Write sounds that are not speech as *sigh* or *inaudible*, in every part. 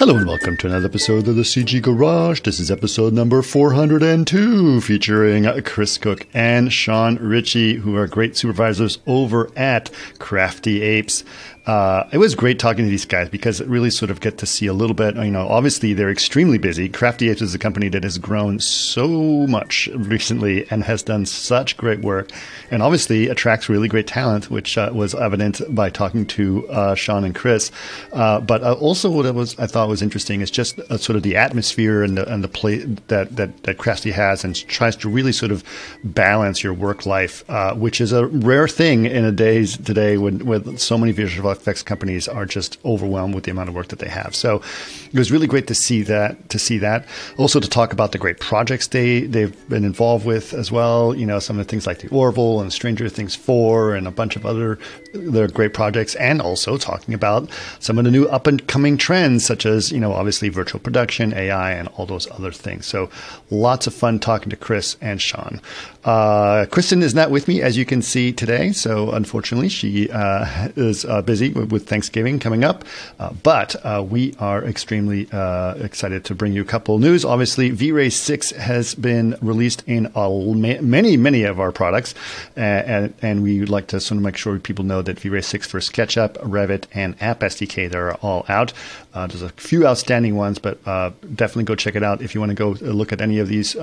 Hello and welcome to another episode of the CG Garage. This is episode number 402, featuring Chris Cook and Sean Ritchie, who are great supervisors over at Crafty Apes. Uh, it was great talking to these guys because it really sort of get to see a little bit. You know, obviously they're extremely busy. Crafty Apes is a company that has grown so much recently and has done such great work, and obviously attracts really great talent, which uh, was evident by talking to uh, Sean and Chris. Uh, but uh, also, what was I thought was interesting is just uh, sort of the atmosphere and the and the play that that that Crafty has, and tries to really sort of balance your work life, which is a rare thing in a days today when with so many visual effects companies are just overwhelmed with the amount of work that they have. So it was really great to see that. To see that, also to talk about the great projects they they've been involved with as well. You know, some of the things like the Orville and Stranger Things Four and a bunch of other their great projects, and also talking about some of the new up and coming trends, such as you know, obviously virtual production, AI, and all those other things. So lots of fun talking to Chris and Sean. Uh, Kristen is not with me, as you can see today. So unfortunately, she uh, *laughs* is uh, busy with Thanksgiving coming up. Uh, but uh, we are extremely uh, excited to bring you a couple news. Obviously, V-Ray 6 has been released in many, many of our products. and, and we would like to sort of make sure people know that V-Ray 6 for SketchUp, Revit, and App SDK, they're all out. Uh, there's a few outstanding ones, but uh, definitely go check it out. If you want to go look at any of these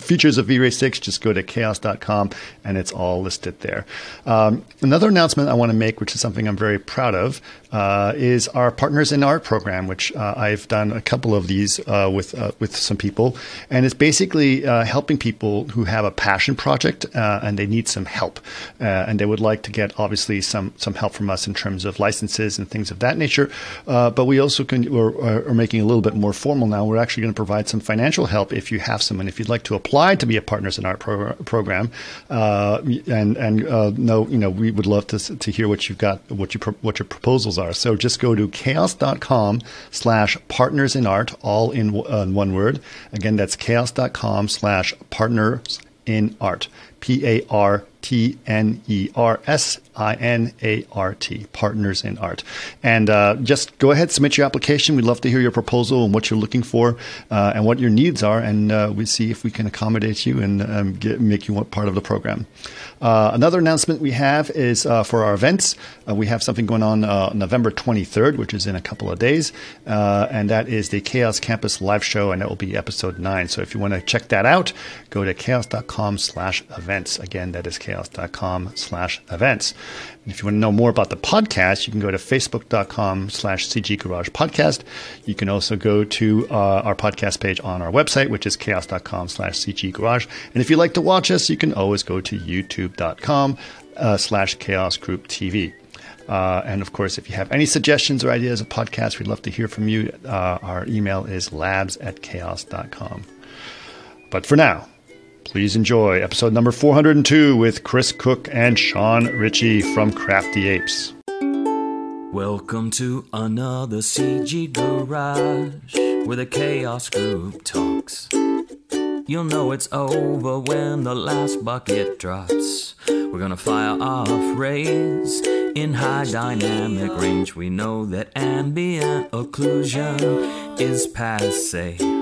features of V-Ray 6, just go to chaos.com and it's all listed there. Um, another announcement I want to make, which is something I'm very proud of, uh, is our Partners in Art program, which uh, I've done a couple of these uh, with with some people, and it's basically helping people who have a passion project and they need some help, and they would like to get obviously some some help from us in terms of licenses and things of that nature, but we also can, are, are, making a little bit more formal now. We're actually going to provide some financial help if you have some, and if you'd like to apply to be a Partners in Art pro- program, uh, and and uh, no, you know, we would love to to hear what you've got, what you pro- what your proposals are. So just go to chaos.com slash partners in art, all in uh, one word. Again, that's chaos.com slash partners in art. P A R T N E R S I N A R T, Partners in Art. And uh, just go ahead, submit your application. We'd love to hear your proposal and what you're looking for uh, and what your needs are. And uh, we see if we can accommodate you and um, get, make you part of the program. Uh, another announcement we have is uh, for our events. Uh, we have something going on November 23rd, which is in a couple of days. and that is the Chaos Campus live show, and that will be episode 9. So if you want to check that out, go to chaos.com slash events. Again, that is chaos.com slash events. And if you want to know more about the podcast, you can go to facebook.com slash CG Garage Podcast. You can also go to uh, our podcast page on our website, which is chaos.com slash CG Garage. And if you'd like to watch us, you can always go to youtube.com uh, slash chaos group TV. Uh, and of course, if you have any suggestions or ideas of podcasts, we'd love to hear from you. Uh, our email is labs at chaos.com. But for now, Please enjoy episode number 402 with Chris Cook and Sean Ritchie from Crafty Apes. Welcome to another CG Garage where the Chaos Group talks. You'll know it's over when the last bucket drops. We're gonna fire off rays in high dynamic range. We know that ambient occlusion is passe.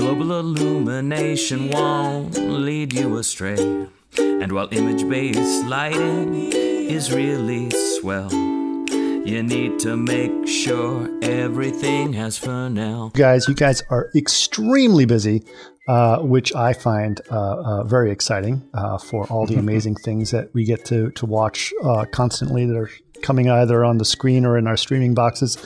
Global illumination won't lead you astray. And while image based lighting is really swell, you need to make sure everything has Fresnel. Guys, you guys are extremely busy, uh, which I find uh, uh, very exciting uh, for all the *laughs* amazing things that we get to, to watch uh, constantly that are coming either on the screen or in our streaming boxes.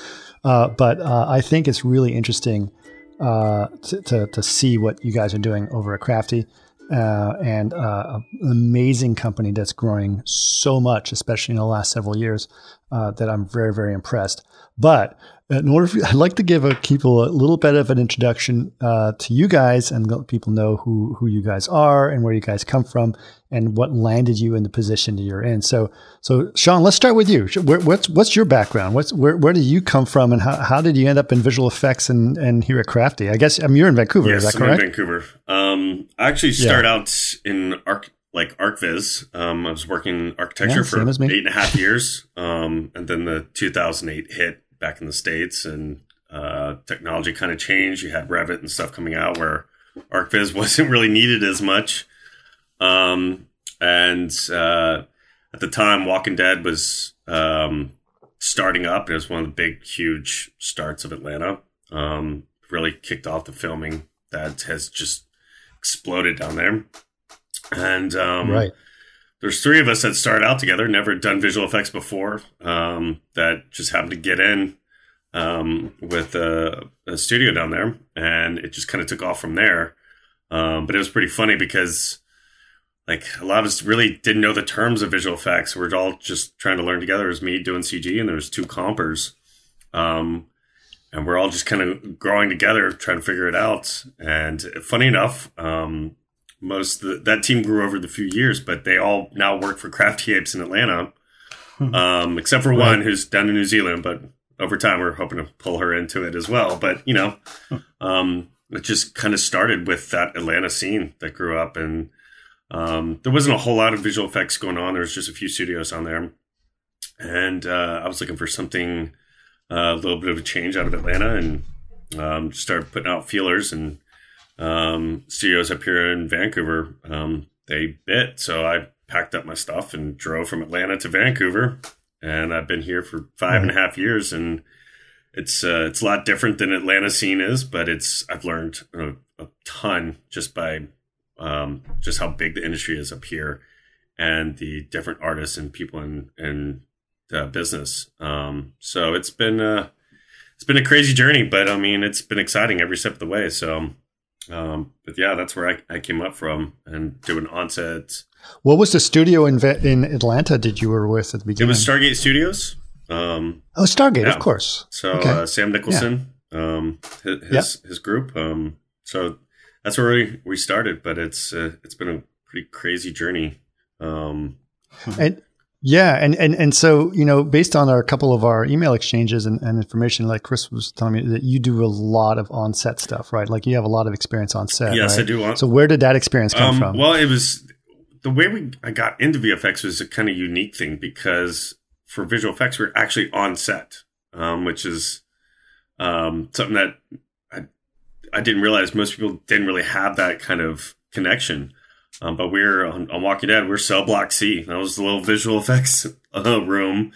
Uh, but I think it's really interesting uh, to, to, to, see what you guys are doing over at Crafty. Uh, and uh, an amazing company that's growing so much, especially in the last several years, uh, that I'm very, very impressed. But in order for, *laughs* I'd like to give a, people a little bit of an introduction uh, to you guys and let people know who, who you guys are and where you guys come from and what landed you in the position that you're in. So, so Sean, let's start with you. Where, what's, what's your background? What's, where, where did you come from and how, how did you end up in visual effects and, and here at Crafty? I guess I mean, you're in Vancouver. Yes, is that I'm correct? in Vancouver. Um, I actually start yeah. out in arc, like ArcViz. Um, I was working architecture yeah, for eight and a half years. Um, and then the 2008 hit back in the States and uh, technology kind of changed. You had Revit and stuff coming out where ArcViz *laughs* wasn't really needed as much. Um, and uh, at the time, Walking Dead was um, starting up. It was one of the big, huge starts of Atlanta. Um, really kicked off the filming that has just exploded down there. And um, right. there's three of us that started out together, never done visual effects before, um, that just happened to get in um, with a, a, studio down there, and it just kind of took off from there. Um, but it was pretty funny because like a lot of us really didn't know the terms of visual effects. We're all just trying to learn together. It was me doing CG, and there was two compers. Um, and we're all just kind of growing together, trying to figure it out. And funny enough, um, most the, that team grew over the few years, but they all now work for Crafty Apes in Atlanta, hmm. um, except for one who's down in New Zealand. But over time, we're hoping to pull her into it as well. But you know, hmm. um, it just kind of started with that Atlanta scene that grew up, and um, there wasn't a whole lot of visual effects going on. There was just a few studios on there, and uh, I was looking for something uh, a little bit of a change out of Atlanta, and um, started putting out feelers and um, studios up here in Vancouver. Um, they bit, so I packed up my stuff and drove from Atlanta to Vancouver, and I've been here for five mm-hmm. and a half years, and it's uh, it's a lot different than Atlanta scene is, but it's I've learned a, a ton just by um, just how big the industry is up here, and the different artists and people in in the business. Um, so it's been uh, it's been a crazy journey, but I mean it's been exciting every step of the way. So um, but yeah, that's where I, I came up from and doing onsets. What was the studio in in Atlanta? Did you were with at the beginning? It was Stargate Studios. Um, oh, Stargate, yeah. of course. So okay. uh, Sam Nicholson, yeah. um, his his, yep. his group. Um, so that's where we, we started, but it's uh, it's been a pretty crazy journey. Um, and yeah, and, and and so you know, based on our couple of our email exchanges and, and, information, like Chris was telling me that you do a lot of on set stuff, right? Like you have a lot of experience on set. Yes, right? I do. So where did that experience come um, from? Well, it was the way we I got into VFX was a kind of unique thing because for visual effects we are actually on set, um, which is um, something that I I didn't realize most people didn't really have that kind of connection. Um, but we're on, on, Walking Dead. We're cell block C. That was the little visual *laughs* effects uh, room,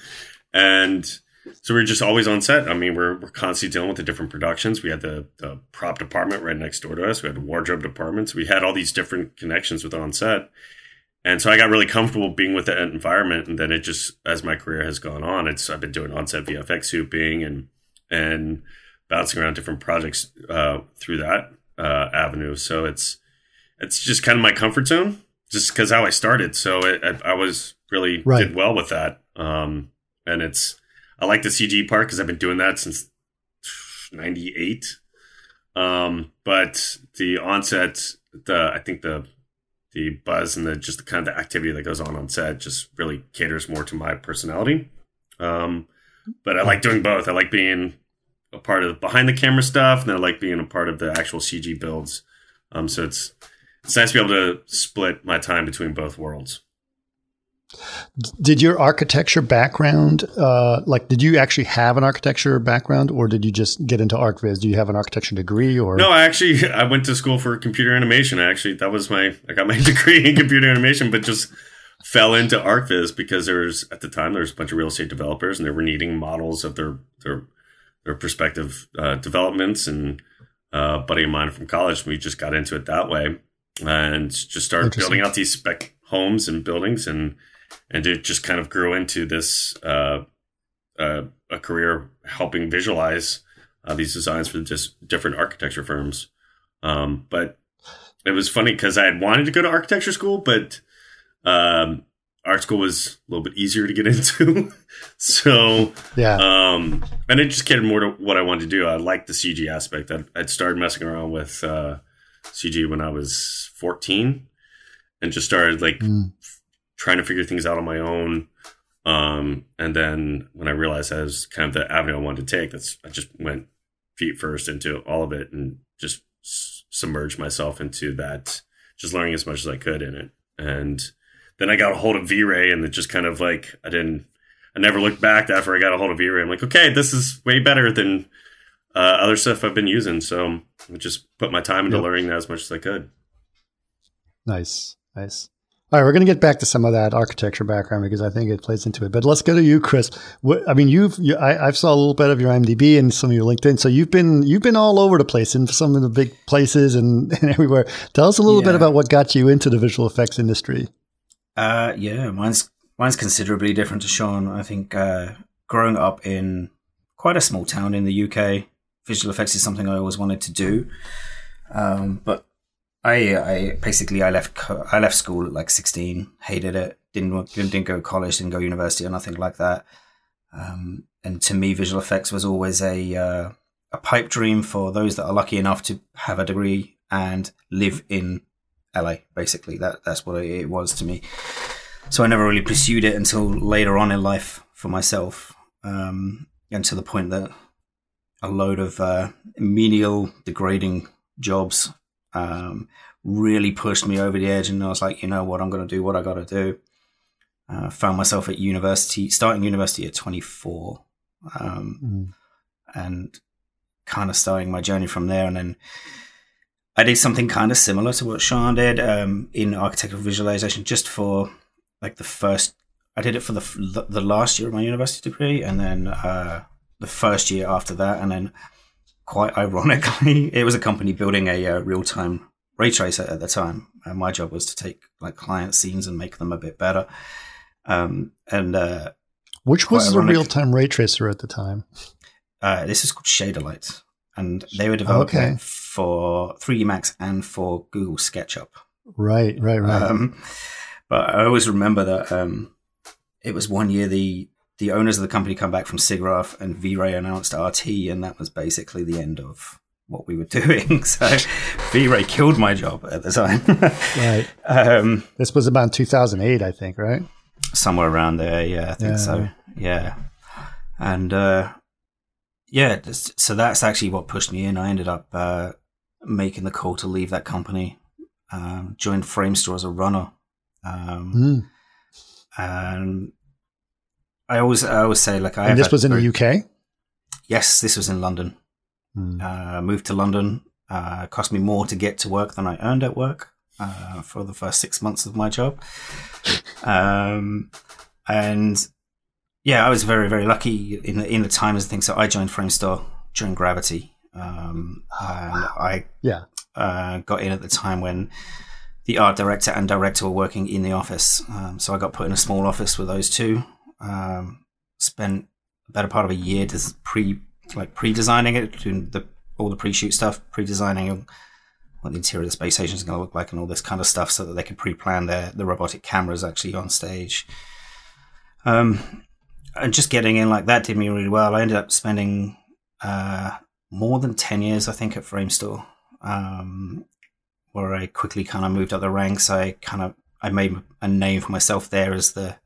and so we're just always on set. I mean, we're we're constantly dealing with the different productions. We had the the prop department right next door to us. We had wardrobe departments. We had all these different connections with on set, and so I got really comfortable being with that environment. And then it just, as my career has gone on, it's I've been doing on set VFX supping and and bouncing around different projects uh, through that uh, avenue. So it's it's just kind of my comfort zone, just because how I started. So it, I, I, was really right. did well with that. Um, and it's I like the CG part because I've been doing that since '98. Um, but the onset, the I think the the buzz and the just the kind of the activity that goes on on set just really caters more to my personality. Um, but I like doing both. I like being a part of the behind the camera stuff, and I like being a part of the actual CG builds. Um, so it's it's nice to be able to split my time between both worlds. Did your architecture background, uh, like, did you actually have an architecture background, or did you just get into ArcViz? Do you have an architecture degree, or no? I actually *laughs* I went to school for computer animation. I actually, that was my I got my *laughs* degree in computer animation, but just fell into ArcViz because there was at the time there was a bunch of real estate developers and they were needing models of their their their prospective uh, developments. And uh, a buddy of mine from college, we just got into it that way and just started building out these spec homes and buildings and and it just kind of grew into this uh, uh, a career helping visualize uh, these designs for just different architecture firms. Um, but it was funny because I had wanted to go to architecture school, but um, art school was a little bit easier to get *laughs* into. so yeah, um, and it just catered more to what I wanted to do. I liked the CG aspect. I'd, I'd started messing around with uh, CG when I was 14 and just started like mm. trying to figure things out on my own. Um, and then when I realized that was kind of the avenue I wanted to take, that's I just went feet first into all of it and just s- submerged myself into that, just learning as much as I could in it. And then I got a hold of V-Ray and it just kind of like I didn't I never looked back after I got a hold of V-Ray. I'm like, okay, this is way better than uh, other stuff I've been using. So I just put my time into Yep. learning that as much as I could. Nice, nice. All right, we're going to get back to some of that architecture background because I think it plays into it. But let's go to you, Chris. What, I mean, you've you, I, I've saw a little bit of your IMDb and some of your LinkedIn. So you've been you've been all over the place in some of the big places and, *laughs* and everywhere. Tell us a little bit about what got you into the visual effects industry. Uh, yeah, mine's mine's considerably different to Sean. I think uh, growing up in quite a small town in the UK, visual effects is something I always wanted to do. Um, but I, I basically I left I left school at like sixteen, hated it, didn't didn't, didn't go to college, didn't go to university or nothing like that. Um, and to me, visual effects was always a uh, a pipe dream for those that are lucky enough to have a degree and live in LA. Basically, that that's what it was to me. So I never really pursued it until later on in life for myself, um, and to the point that a load of uh, menial, degrading jobs um, really pushed me over the edge, and I was like, you know what, I'm going to do what I got to do. Uh, found myself at university, starting university at 24, um, Mm. and kind of starting my journey from there. And then I did something kind of similar to what Sean did um, in architectural visualization, just for like the first. I did it for the the last year of my university degree, and then uh, the first year after that, and then quite ironically, *laughs* it was a company building a uh, real time ray tracer at the time. And my job was to take like client scenes and make them a bit better. Um, and uh, Which was the real time ray tracer at the time? uh, this is called Shaderlight, and they were developing Okay. it for 3D Max and for Google SketchUp. Right, right, right. Um, but I always remember that um, it was one year the the owners of the company come back from SIGGRAPH and V-Ray announced RT, and that was basically the end of what we were *laughs* doing. So V-Ray killed my job at the time. *laughs* right. um, This was about 2008, I think, right? somewhere around there. Yeah, I think Yeah. so. Yeah, and uh, yeah, so that's actually what pushed me in. I ended up uh, making the call to leave that company, um, joined Framestore as a runner, um, Mm. and I always I always say like I And this was in very- the UK? Yes, this was in London. Mm. Uh, moved to London. Uh, cost me more to get to work than I earned at work uh, for the first six months of my job. Um, and yeah, I was very, very lucky in the, in the time as things. So I joined Framestore during Gravity. Um, and I Yeah. uh, got in at the time when the art director and director were working in the office. Um, so I got put in a small office with those two. Um, spent a better part of a year just pre like pre-designing it, doing the all the pre-shoot stuff, pre-designing what the interior of the space station is going to look like and all this kind of stuff, so that they could pre-plan their the robotic cameras actually on stage. Um, and just getting in like that did me really well. I ended up spending uh, more than ten years, I think, at Framestore um, where I quickly kind of moved up the ranks. I kind of I made a name for myself there as the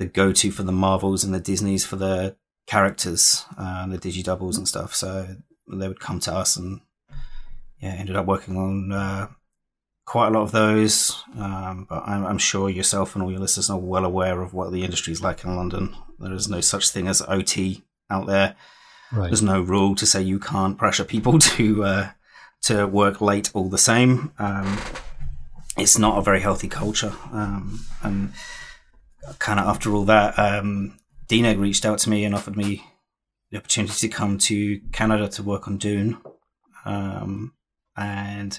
the go to for the Marvels and the Disneys for the characters, uh, the digi doubles and stuff. So they would come to us, and yeah, ended up working on uh, quite a lot of those. Um, but I'm, I'm sure yourself and all your listeners are well aware of what the industry is like in London. There is no such thing as OT out there. Right. There's no rule to say you can't pressure people *laughs* to uh, to work late all the same. Um, it's not a very healthy culture. Um, and kind of after all that, um, DNEG reached out to me and offered me the opportunity to come to Canada to work on Dune. Um, and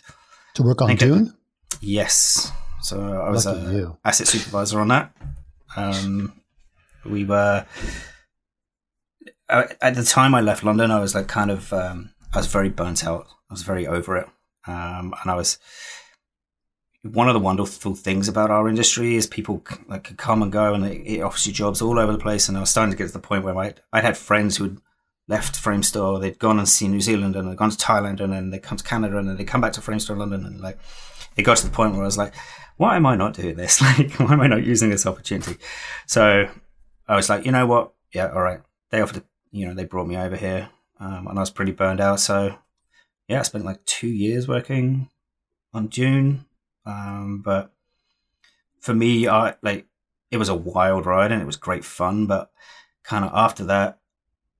To work on. Dune? yes, so I was an asset supervisor on that. Um, we were uh, at the time I left London. I was like kind of um, I was very burnt out. I was very over it, um, and I was one of the wonderful things about our industry is people like could come and go, and it, offers you jobs all over the place. And I was starting to get to the point where I I'd had friends who had left Framestore, they'd gone and seen New Zealand, and they'd gone to Thailand, and then they come to Canada, and then they come back to Framestore London, and like it got to the point where I was like, why am I not doing this? *laughs* Like, why am I not using this opportunity? So I was like, you know what? Yeah, all right. They offered, you know, they brought me over here, um, and I was pretty burned out. So yeah, I spent like two years working on Dune, um, but for me, I like it was a wild ride and it was great fun. But kind of after that,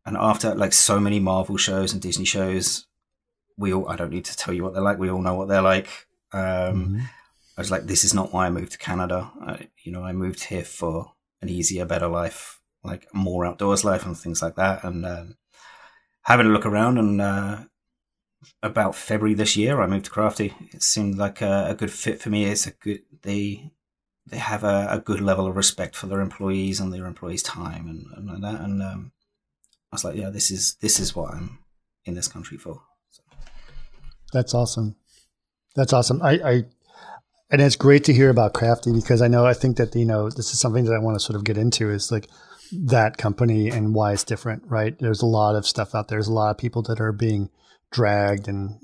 and after like so many Marvel shows and Disney shows, we all I don't need to tell you what they're like. We all know what they're like. Um, mm-hmm. I was like, this is not why I moved to Canada. I, you know, I moved here for an easier, better life, like more outdoors life and things like that. And um, having a look around, and uh, about February this year, I moved to Crafty. It seemed like a, a good fit for me. It's a good they they have a, a, good level of respect for their employees and their employees' time and, and like that. And um, I was like, yeah, this is this is what I'm in this country for. So. That's awesome. That's awesome. I, I and it's great to hear about Crafty because I know I think that you know this is something that I want to sort of get into is like that company and why it's different, right? There's a lot of stuff out there. There's a lot of people that are being dragged and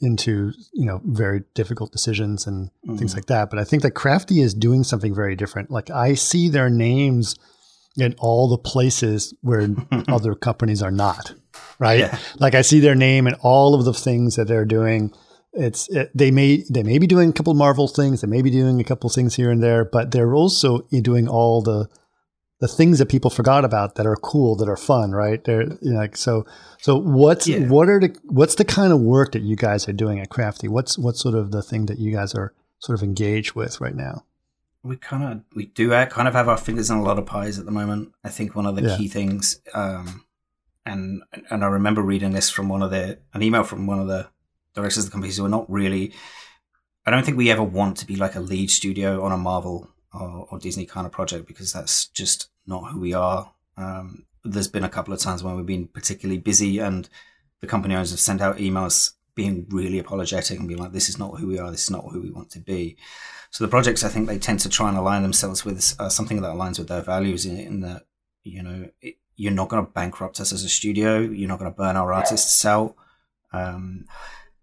into you know very difficult decisions and mm-hmm. things like that. But I think that Crafty is doing something very different. Like I see their names in all the places where *laughs* other companies are not, right? Yeah. Like I see their name in all of the things that they're doing. It's it, they may they may be doing a couple Marvel things, they may be doing a couple things here and there, but they're also doing all the the things that people forgot about that are cool, that are fun, right? They're you know, like so. So what's yeah. what are the what's the kind of work that you guys are doing at Crafty? What's what's sort of the thing that you guys are sort of engaged with right now? We kind of we do kind of have our fingers in a lot of pies at the moment. I think one of the yeah. key things, um, and and I remember reading this from one of the an email from one of the directors of the companies who are not really. I don't think we ever want to be like a lead studio on a Marvel or, or Disney kind of project because that's just not who we are. Um, there's been a couple of times when we've been particularly busy and the company owners have sent out emails being really apologetic and being like, this is not who we are, this is not who we want to be. So the projects, I think they tend to try and align themselves with uh, something that aligns with their values in, in that, you know, it, you're not going to bankrupt us as a studio. You're not going to burn our artists out. Um,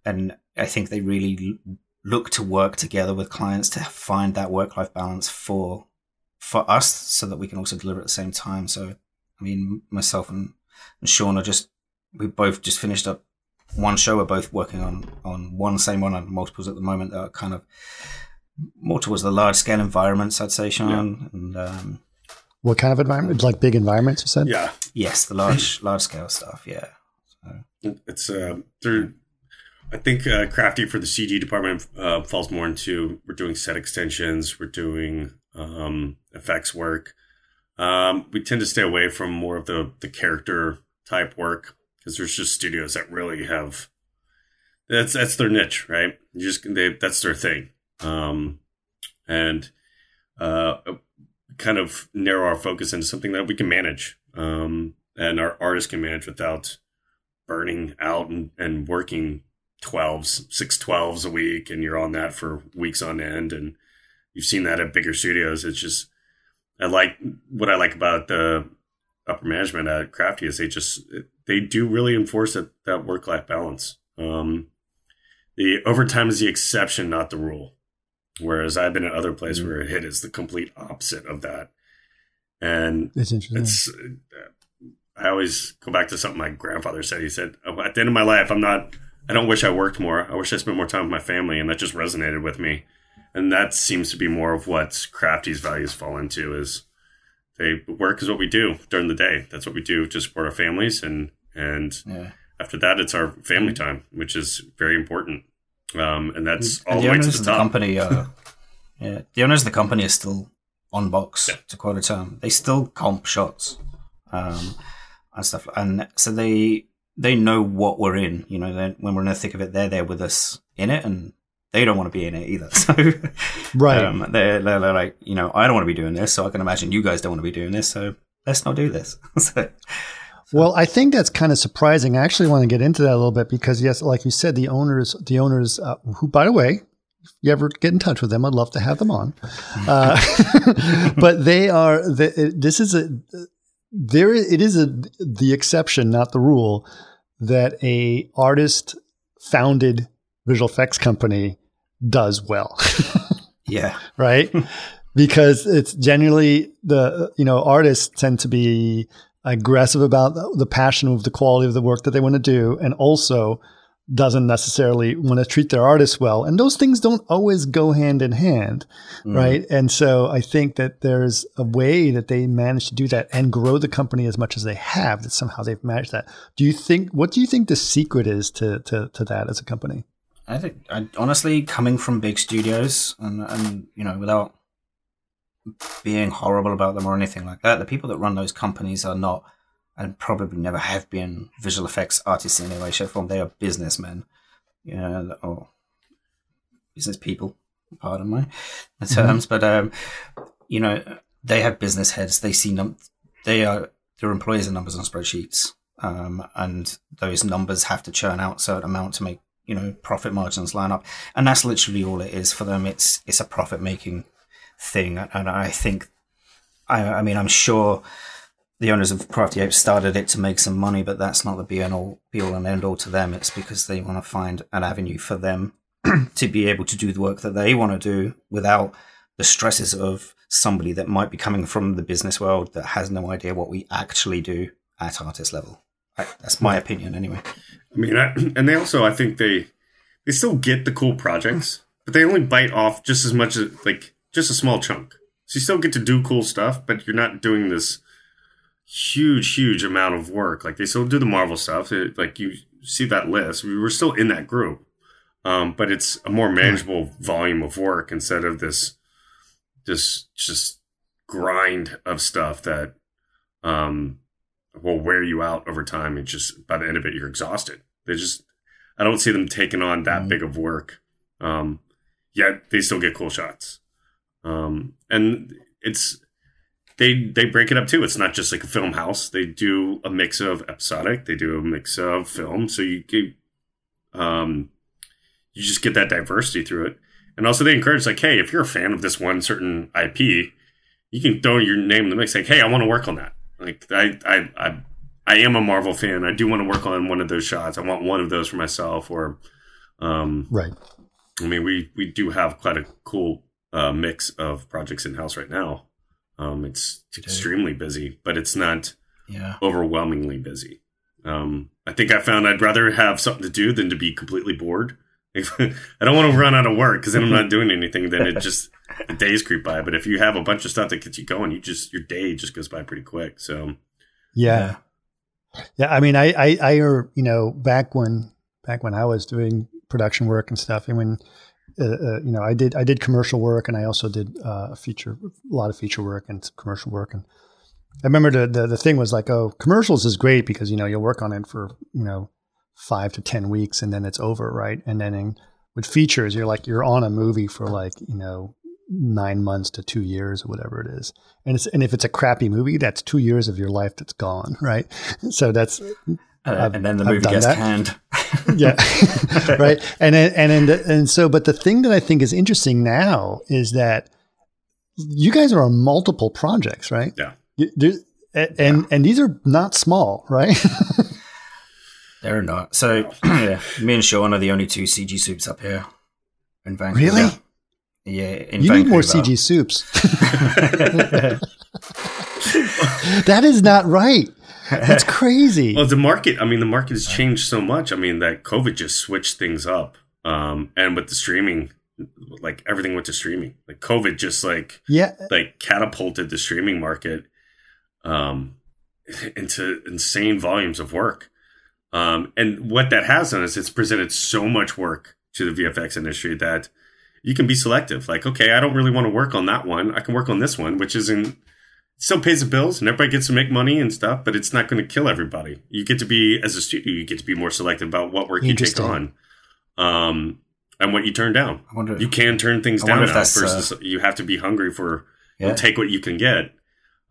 and I think they really look to work together with clients to find that work life balance for for us so that we can also deliver at the same time. So I mean myself and, and Sean are just we both just finished up one show. We're both working on on one same one and multiples at the moment that are kind of more towards the large scale environments, I'd say, Sean. Yeah. And um, what kind of environment? Like big environments, you said? Yeah. Yes, the large large scale stuff. Yeah. So. It's uh, through I think uh, Crafty for the CG department uh, falls more into we're doing set extensions, we're doing um, effects work. Um, we tend to stay away from more of the the character type work because there's just studios that really have that's that's their niche, right? You just they, that's their thing, um, and uh, kind of narrow our focus into something that we can manage, um, and our artists can manage without burning out and, and working 12s, six 12s a week, and you're on that for weeks on end. And you've seen that at bigger studios. It's just, I like what I like about the upper management at Crafty is they just, they do really enforce that, that work life balance. Um, the overtime is the exception, not the rule. Whereas I've been at other places mm-hmm. where it is the complete opposite of that. And it's interesting. It's, I always go back to something my grandfather said. He said, oh, "At the end of my life, I'm not I don't wish I worked more. I wish I spent more time with my family, and that just resonated with me. And that seems to be more of what Crafty's values fall into is they work is what we do during the day. That's what we do to support our families, and and yeah. after that, it's our family time, which is very important. Um, and that's all the, the way to the, the company. Uh, *laughs* yeah, the owners of the company are still on box, yeah. to quote a term. They still comp shots um, and stuff, and so they they know what we're in. You know, when we're in the thick of it, they're there with us in it, and they don't want to be in it either. *laughs* So, right, um, they're, they're, like, you know, I don't want to be doing this, so I can imagine you guys don't want to be doing this. So let's not do this. *laughs* so, well, I think that's kind of surprising. I actually want to get into that a little bit because, yes, like you said, the owners, the owners, uh, who, by the way, you ever get in touch with them, I'd love to have them on. Uh, *laughs* but they are. The, this is a there it is a the exception, not the rule, that a artist founded visual effects company does well. *laughs* yeah. Right? because it's generally the you know artists tend to be aggressive about the passion of the quality of the work that they want to do and also doesn't necessarily want to treat their artists well. And those things don't always go hand in hand, mm. right? And so I think that there's a way that they manage to do that and grow the company as much as they have, that somehow they've managed that. Do you think, what do you think the secret is to, to, to that as a company? I think, I, honestly, coming from big studios and, and, you know, without being horrible about them or anything like that, the people that run those companies are not and probably never have been visual effects artists in any way, shape, or form. They are businessmen, you know, or business people. Pardon my *laughs* terms, mm-hmm. but um, you know, they have business heads. They see num- they are their employees are numbers on spreadsheets, um, and those numbers have to churn out a certain amount to make you know profit margins line up, and that's literally all it is for them. It's it's a profit making thing, and I think, I, I mean, I'm sure the owners of Crafty Apes started it to make some money, but that's not the be all, be all and end all to them. It's because they want to find an avenue for them *clears throat* to be able to do the work that they want to do without the stresses of somebody that might be coming from the business world that has no idea what we actually do at artist level. That's my opinion, anyway. I mean, I, *clears throat* and they also, I think they they still get the cool projects, but they only bite off just as much as like just a small chunk. So you still get to do cool stuff, but you're not doing this huge, huge amount of work. Like they still do the Marvel stuff. It, like you see that list. We were still in that group, um, but it's a more manageable volume of work instead of this, this just grind of stuff that um, will wear you out over time. And just by the end of it, you're exhausted. They just, I don't see them taking on that mm-hmm. big of work. Um, yet they still get cool shots. Um, and it's they they break it up too. It's not just like a film house. They do a mix of episodic. They do a mix of film. So you get, um, you just get that diversity through it. And also they encourage like, hey, if you're a fan of this one certain IP, you can throw your name in the mix. Like, hey, I want to work on that. Like, I I I I am a Marvel fan. I do want to work on one of those shots. I want one of those for myself. Or, um, right. I mean, we we do have quite a cool uh, mix of projects in house right now. Um, it's extremely busy, but it's not yeah. overwhelmingly busy. Um, I think I found I'd rather have something to do than to be completely bored. *laughs* I don't want to run out of work because then I'm not doing anything. Then it just the days creep by. But if you have a bunch of stuff that gets you going, you just your day just goes by pretty quick. So yeah, yeah. I mean, I I, I you know back when back when I was doing production work and stuff, and when uh, uh, you know, I did I did commercial work, and I also did uh, feature a lot of feature work and commercial work. And I remember the, the the thing was like, oh, commercials is great because you know you'll work on it for you know five to ten weeks, and then it's over, right? And then in, with features, you're like you're on a movie for like you know nine months to two years or whatever it is. And it's and if it's a crappy movie, that's two years of your life that's gone, *laughs* right? So that's uh, and then the movie gets that. canned. *laughs* yeah, *laughs* right. And and and and so, but the thing that I think is interesting now is that you guys are on multiple projects, right? Yeah. and and, yeah. and these are not small, right? *laughs* They're not. So *clears throat* yeah, me and Sean are the only two CG sups up here in Vancouver. Really? Yeah. In you Vancouver. need more CG sups. that is not right. That's *laughs* crazy. well, the market, I mean, the market has changed so much. I mean, that COVID just switched things up. Um, and with the streaming, like everything went to streaming. Like COVID just like, yeah, like catapulted the streaming market, um, into insane volumes of work. Um, and what that has done is it's presented so much work to the VFX industry that you can be selective. Like, okay, I don't really want to work on that one. I can work on this one, which isn't still pays the bills and everybody gets to make money and stuff, but it's not going to kill everybody. You get to be, as a studio, you get to be more selective about what work you take on um, and what you turn down. Wonder, you can turn things down now versus uh, you have to be hungry for yeah. take what you can get.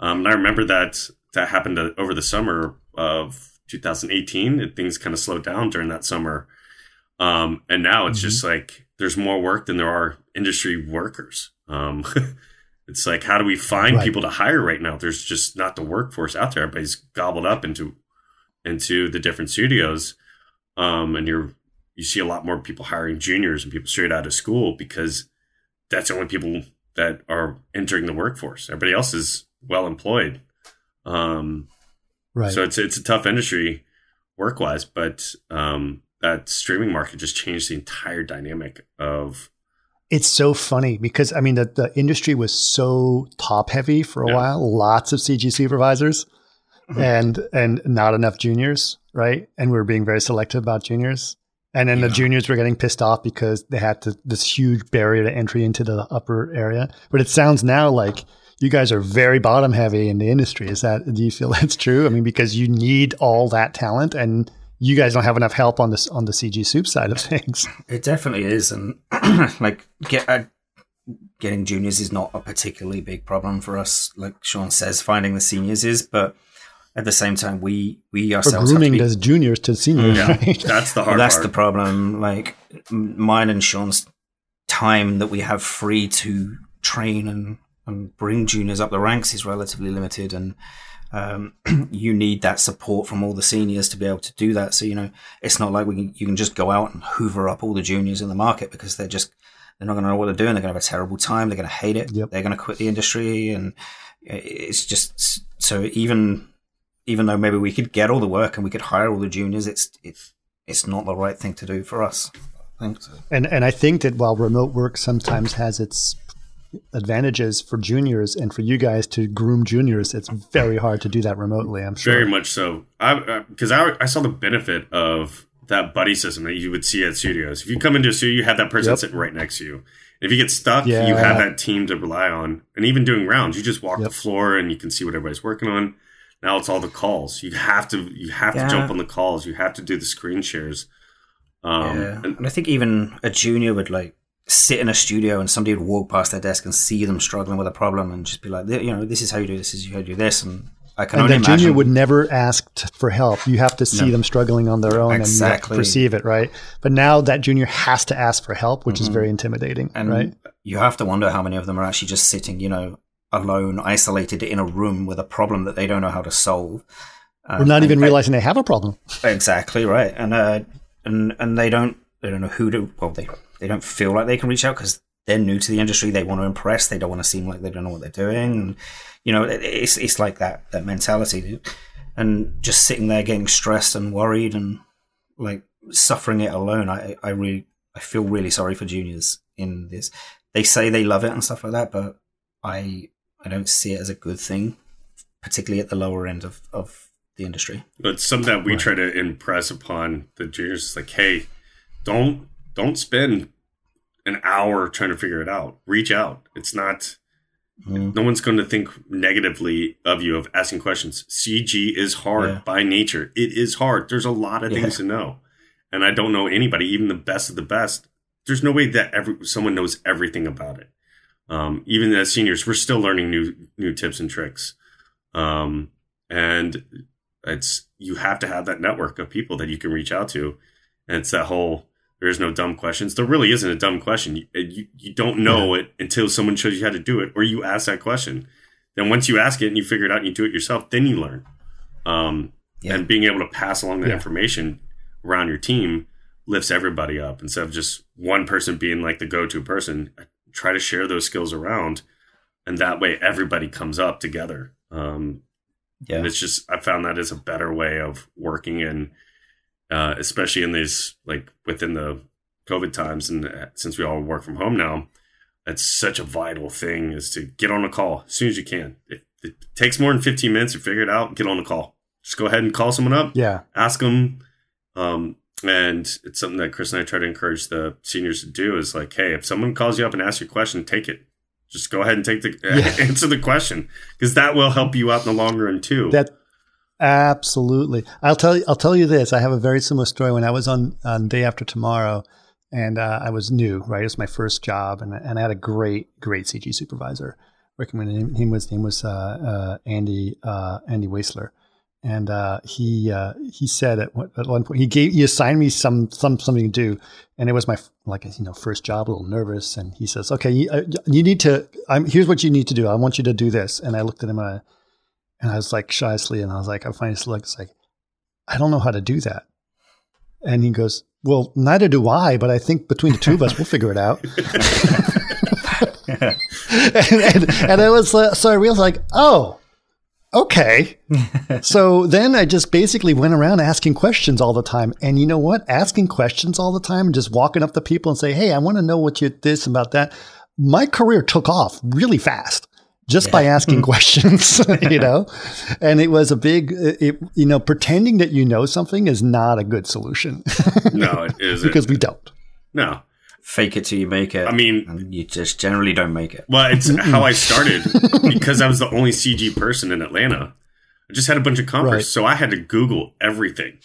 Um, and I remember that that happened over the summer of 2018 and things kind of slowed down during that summer. Um, and now it's mm-hmm. just like there's more work than there are industry workers. *laughs* It's like, how do we find right. people to hire right now? There's just not the workforce out there. Everybody's gobbled up into into the different studios, um, and you're you see a lot more people hiring juniors and people straight out of school because that's the only people that are entering the workforce. Everybody else is well employed. Um, right. So it's it's a tough industry work wise, but um, that streaming market just changed the entire dynamic of it's so funny because I mean the, the industry was so top heavy for a Yeah. while, lots of CG supervisors Mm-hmm. and and not enough juniors, right? And we were being very selective about juniors. And then the juniors were getting pissed off because they had to, this huge barrier to entry into the upper area. But it sounds now like you guys are very bottom heavy in the industry. Is that do you feel *laughs* that's true? I mean, because you need all that talent and you guys don't have enough help on this on the CG sup side of things. *laughs* It definitely is, and *clears throat* like get uh, getting juniors is not a particularly big problem for us. Like Sean says, finding the seniors is, but at the same time, we we Or ourselves have to grooming be- those juniors to seniors. yeah, right? *laughs* that's the Well, hard that's part. the problem. Like m- mine and Sean's time that we have free to train and, and bring juniors up the ranks is relatively limited, and um, *clears throat* you need that support from all the seniors to be able to do that. So you know, it's not like we can, you can just go out and hoover up all the juniors in the market because they're just they're not going to know what they're doing. They're going to have a terrible time. They're going to hate it. Yep. They're going to quit the industry, and it's just so even even though maybe we could get all the work and we could hire all the juniors, it's it's it's not the right thing to do for us. I think so. And and I think that while remote work sometimes has its advantages for juniors and for you guys to groom juniors, it's very hard to do that remotely. I'm sure. Very much so. I because I, I saw the benefit of that buddy system that you would see at studios. If you come into a studio, you have that person Yep. sitting right next to you. If you get stuck, Yeah. you have that team to rely on. And even doing rounds, you just walk Yep. the floor and you can see what everybody's working on. Now it's all the calls. You have to you have Yeah. to jump on the calls. You have to do the screen shares. Um, yeah, and and I think even a junior would like sit in a studio and somebody would walk past their desk and see them struggling with a problem and just be like, you know, this is how you do this. This is how you do this, and I can And only the junior would never ask t- for help. You have to see No. them struggling on their own and you have to Exactly. perceive it, right? But now that junior has to ask for help, which is very intimidating, Mm-hmm. and right? you have to wonder how many of them are actually just sitting, you know, alone, isolated in a room with a problem that they don't know how to solve. Uh, Or not and- even realizing they have a problem. Exactly right, and uh, and and they don't they don't know who to. Well, they they don't feel like they can reach out because they're new to the industry. They want to impress. They don't want to seem like they don't know what they're doing. And, you know, it, it's it's like that that mentality, and just sitting there getting stressed and worried and like suffering it alone. I I really I feel really sorry for juniors in this. They say they love it and stuff like that, but I I don't see it as a good thing, particularly at the lower end of of the industry. But something that we try to impress upon the juniors is like, hey, don't don't spend an hour trying to figure it out. Reach out. It's not. Mm. No one's going to think negatively of you of asking questions. CG is hard Yeah. by nature. It is hard. There's a lot of Yeah. things to know, and I don't know anybody, even the best of the best. There's no way that every someone knows everything about it. Um, even as seniors, we're still learning new new tips and tricks. Um, and it's you have to have that network of people that you can reach out to and it's that whole there is no dumb questions. There really isn't a dumb question. You, you, you don't know it until someone shows you how to do it or you ask that question. Then once you ask it and you figure it out and you do it yourself then you learn. Um, Yeah. and being able to pass along that Yeah. information around your team lifts everybody up. Instead of just one person being like the go-to person try to share those skills around and that way everybody comes up together. Um, Yeah. and it's just I found that is a better way of working in, uh, especially in these like within the COVID times, and uh, since we all work from home now, that's such a vital thing is to get on a call as soon as you can. If it takes more than fifteen minutes to figure it out, get on a call. Just go ahead and call someone up, Yeah. ask them. Um, and it's something that Chris and I try to encourage the seniors to do is like, hey, if someone calls you up and asks you a question, take it. Just go ahead and take the *laughs* Yeah. answer the question because that will help you out in the long run too. That absolutely. I'll tell you. I'll tell you this. I have a very similar story. When I was on on day after tomorrow, and uh, I was new. Right, it was my first job, and and I had a great great CG supervisor working with him. He was name was uh, uh, Andy uh, Andy Waisler, and uh, he uh, he said at one, at one point he gave he assigned me some some something to do, and it was my like you know first job, a little nervous, and he says, okay, you, you need to. I'm here's what you need to do. I want you to do this, and I looked at him and I, and I was like shyly, and I was like, I finally looked, it's like, I don't know how to do that, and he goes, well, neither do I, but I think between the two of us, we'll figure it out. *laughs* and, and, and I was uh, so I realized like, oh, okay. *laughs* so then I just basically went around asking questions all the time. And you know what? Asking questions all the time and just walking up to people and say, Hey, I want to know what you this about that. My career took off really fast just yeah. by asking *laughs* questions, *laughs* you know? And it was a big, it, you know, pretending that you know something is not a good solution. *laughs* no, it isn't. because we don't. No. Fake it till you make it. I mean, and you just generally don't make it. Well, it's how I started because I was the only CG person in Atlanta. I just had a bunch of compers, right. so I had to Google everything.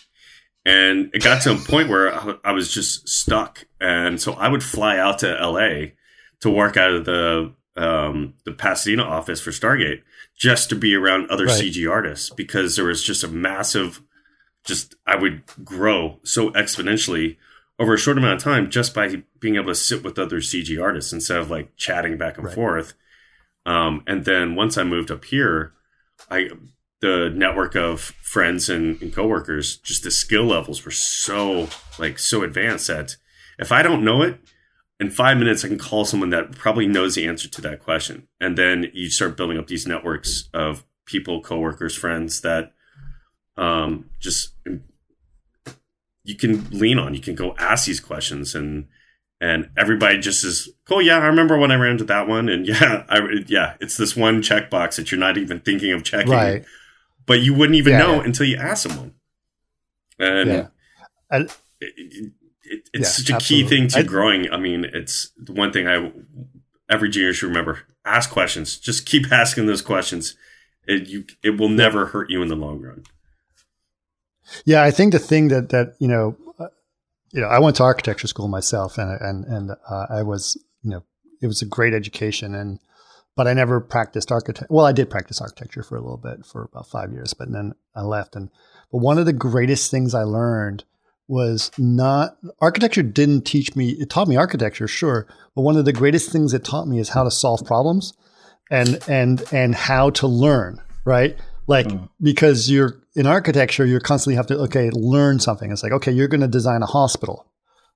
And it got to a point where I was just stuck. And so I would fly out to LA to work out of the um, the Pasadena office for Stargate just to be around other right. CG artists because there was just a massive, just I would grow so exponentially over a short amount of time just by being able to sit with other CG artists instead of like chatting back and right. forth. Um, and then once I moved up here, I the network of friends and, and coworkers, just the skill levels were so like so advanced that if I don't know it, in five minutes, I can call someone that probably knows the answer to that question. And then you start building up these networks of people, coworkers, friends that um, just you can lean on. You can go ask these questions, and and everybody just is cool. Yeah, I remember when I ran into that one, and *laughs* yeah, I, yeah, it's this one checkbox that you're not even thinking of checking, right. but you wouldn't even yeah, know yeah. until you ask someone. And yeah. it, it, it, it's yeah, such a absolutely. key thing to I, growing. I mean, it's the one thing I every junior should remember: ask questions. Just keep *laughs* asking those questions. It you it will never hurt you in the long run. Yeah, I think the thing that that you know, uh, you know, I went to architecture school myself, and and and uh, I was you know, it was a great education, and but I never practiced architecture. Well, I did practice architecture for a little bit for about five years, but then I left. And but one of the greatest things I learned was not architecture didn't teach me it taught me architecture sure but one of the greatest things it taught me is how to solve problems and and and how to learn right? Like mm. because you're in architecture you constantly have to okay learn something. It's like okay you're going to design a hospital.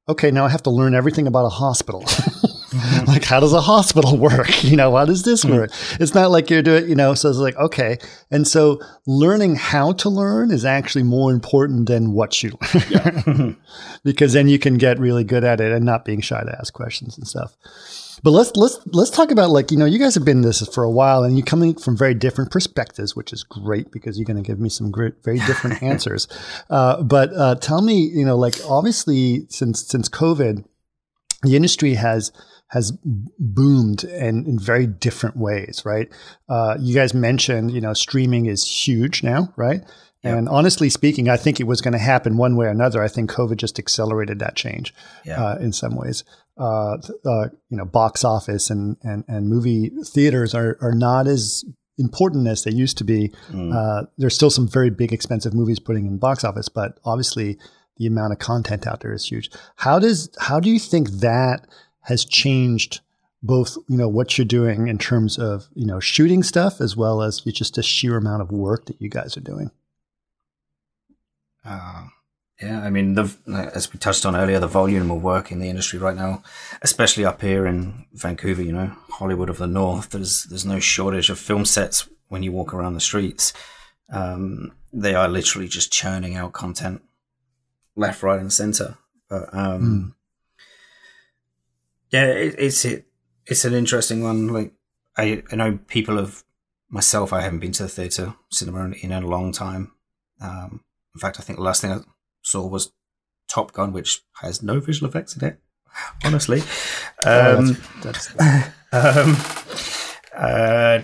Okay now i have to learn everything about a hospital *laughs* Mm-hmm. *laughs* like, how does a hospital *laughs* work? You know, how does this mm-hmm. work? It's not like you're doing, you know, so it's like, okay. And so learning how to learn is actually more important than what you learn. *laughs* Because then you can get really good at it and not being shy to ask questions and stuff. But let's let's let's talk about like you know you guys have been in this for a while and you're coming from very different perspectives, which is great because you're going to give me some great, very different answers. Uh, but uh, tell me, you know, like obviously since since COVID, the industry has has boomed in, in very different ways, right? Uh, you guys mentioned, you know, streaming is huge now, right? Yep. And honestly speaking, I think it was going to happen one way or another. I think COVID just accelerated that change uh, in some ways. Uh, uh, you know, box office and, and, and movie theaters are, are not as important as they used to be. Mm. Uh, there's still some very big, expensive movies putting in box office, but obviously the amount of content out there is huge. How does how do you think that has changed both you know what you're doing in terms of you know shooting stuff as well as just the sheer amount of work that you guys are doing. Uh, yeah i mean the, as we touched on earlier the volume of work in the industry right now especially up here in vancouver you know hollywood of the north there's there's no shortage of film sets when you walk around the streets. Um, they are literally just churning out content left right and center. But um, mm yeah, it, it's it, it's an interesting one. Like I, I know people have myself. I haven't been to the theatre cinema in, in a long time. Um, in fact, I think the last thing I saw was Top Gun, which has no visual effects in it. Honestly, *laughs* oh, um, that's, that's... *laughs* um, uh,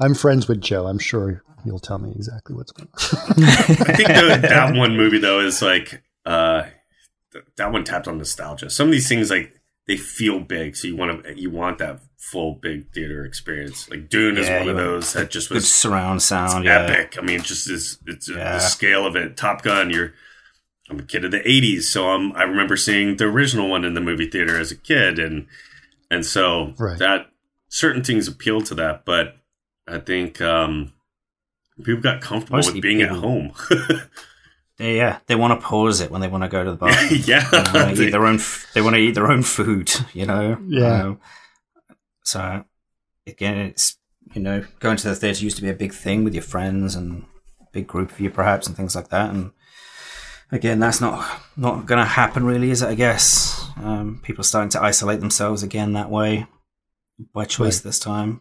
I'm friends with Joe. I'm sure you'll tell me exactly what's going on. *laughs* I think the, that one movie though is like uh, that one tapped on nostalgia. Some of these things like they feel big, so you want to you want that full big theater experience. Like Dune yeah, is one of those that just was surround sound, yeah. epic. I mean, just is it's yeah. the scale of it. Top Gun, you're I'm a kid of the '80s, so I'm I remember seeing the original one in the movie theater as a kid, and and so right. that certain things appeal to that, but I think um, people got comfortable Mostly with being people. at home. *laughs* They, yeah, they want to pause it when they want to go to the bar. *laughs* yeah, they want to eat their own. They want to eat their own food. You know. Yeah. Um, so again, it's you know, going to the theatre used to be a big thing with your friends and big group of you perhaps and things like that. And again, that's not not going to happen really, is it? I guess um, people are starting to isolate themselves again that way by choice right. this time.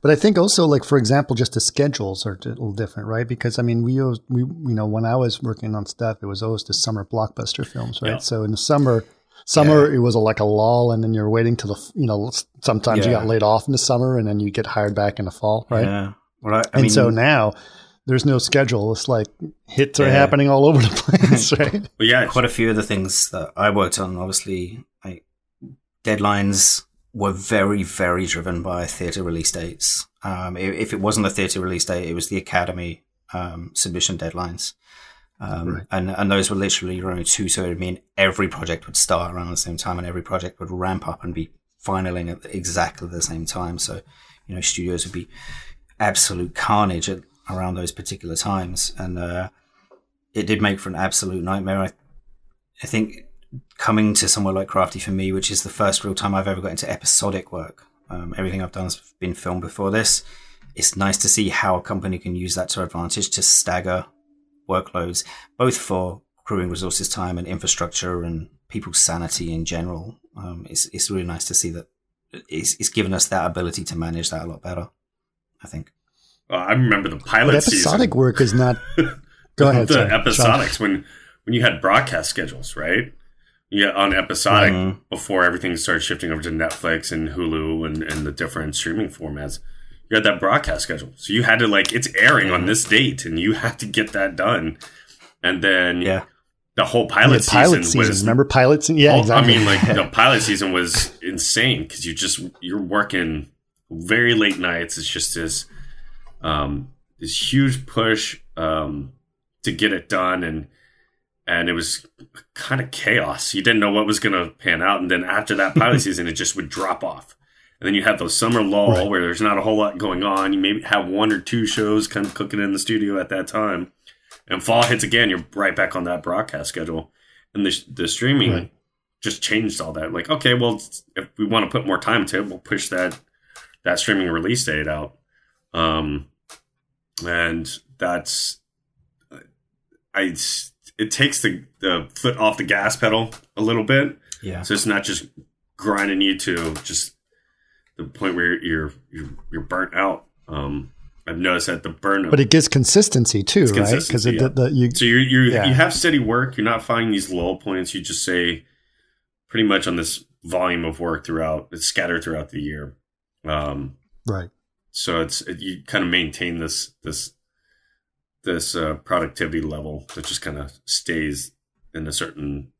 But I think also, like for example, just the schedules are a little different, right? Because I mean, we we you know when I was working on stuff, it was always the summer blockbuster films, right? Yeah. So in the summer, summer yeah. it was a, like a lull, and then you're waiting till the you know sometimes yeah. you got laid off in the summer, and then you get hired back in the fall, right? Yeah. Well, I, I and mean, so now there's no schedule. It's like hits are happening all over the *laughs* place, right? But yeah, quite a few of the things that I worked on, obviously, like deadlines were very, very driven by theatre release dates. Um, if it wasn't a theatre release date, it was the Academy um, submission deadlines. Um, right. and, and those were literally only two, so it would mean every project would start around the same time and every project would ramp up and be finaling at exactly the same time. So, you know, studios would be absolute carnage at, around those particular times. And uh, it did make for an absolute nightmare. I, I think coming to somewhere like Crafty for me, which is the first real time I've ever got into episodic work. Um, everything I've done has been filmed before this. It's nice to see how a company can use that to advantage to stagger workloads, both for crewing resources, time, and infrastructure, and people's sanity in general. Um, it's it's really nice to see that it's, it's given us that ability to manage that a lot better. I think. Well, I remember the pilot but episodic season. work is not. *laughs* Go ahead. the sorry, episodics Sean. when when you had broadcast schedules, right? Yeah, on episodic mm-hmm. before everything started shifting over to Netflix and Hulu and, and the different streaming formats. You had that broadcast schedule, so you had to like it's airing mm-hmm. on this date, and you *laughs* had to get that done. And then yeah, the whole pilot, yeah, pilot season, was remember pilots? Yeah, whole, exactly. I mean, like *laughs* the pilot season was insane because you just you're working very late nights. It's just this um, this huge push um, to get it done and and it was kind of chaos. You didn't know what was going to pan out, and then after that pilot *laughs* season, it just would drop off. And then you have those summer lull right. where there's not a whole lot going on. You maybe have one or two shows kind of cooking in the studio at that time, and fall hits again. You're right back on that broadcast schedule, and the the streaming right. just changed all that. Like, okay, well, if we want to put more time into it, we'll push that that streaming release date out. Um, and that's I it takes the, the foot off the gas pedal a little bit. Yeah. So it's not just grinding you to just the point where you're you're you're burnt out. Um, I've noticed that the burn, but it gives consistency too, right? Because yeah. the, the, you so you you yeah. you have steady work. You're not finding these lull points. You just say pretty much on this volume of work throughout. It's scattered throughout the year. Um, right. So it's it, you kind of maintain this this this uh, productivity level that just kind of stays in a certain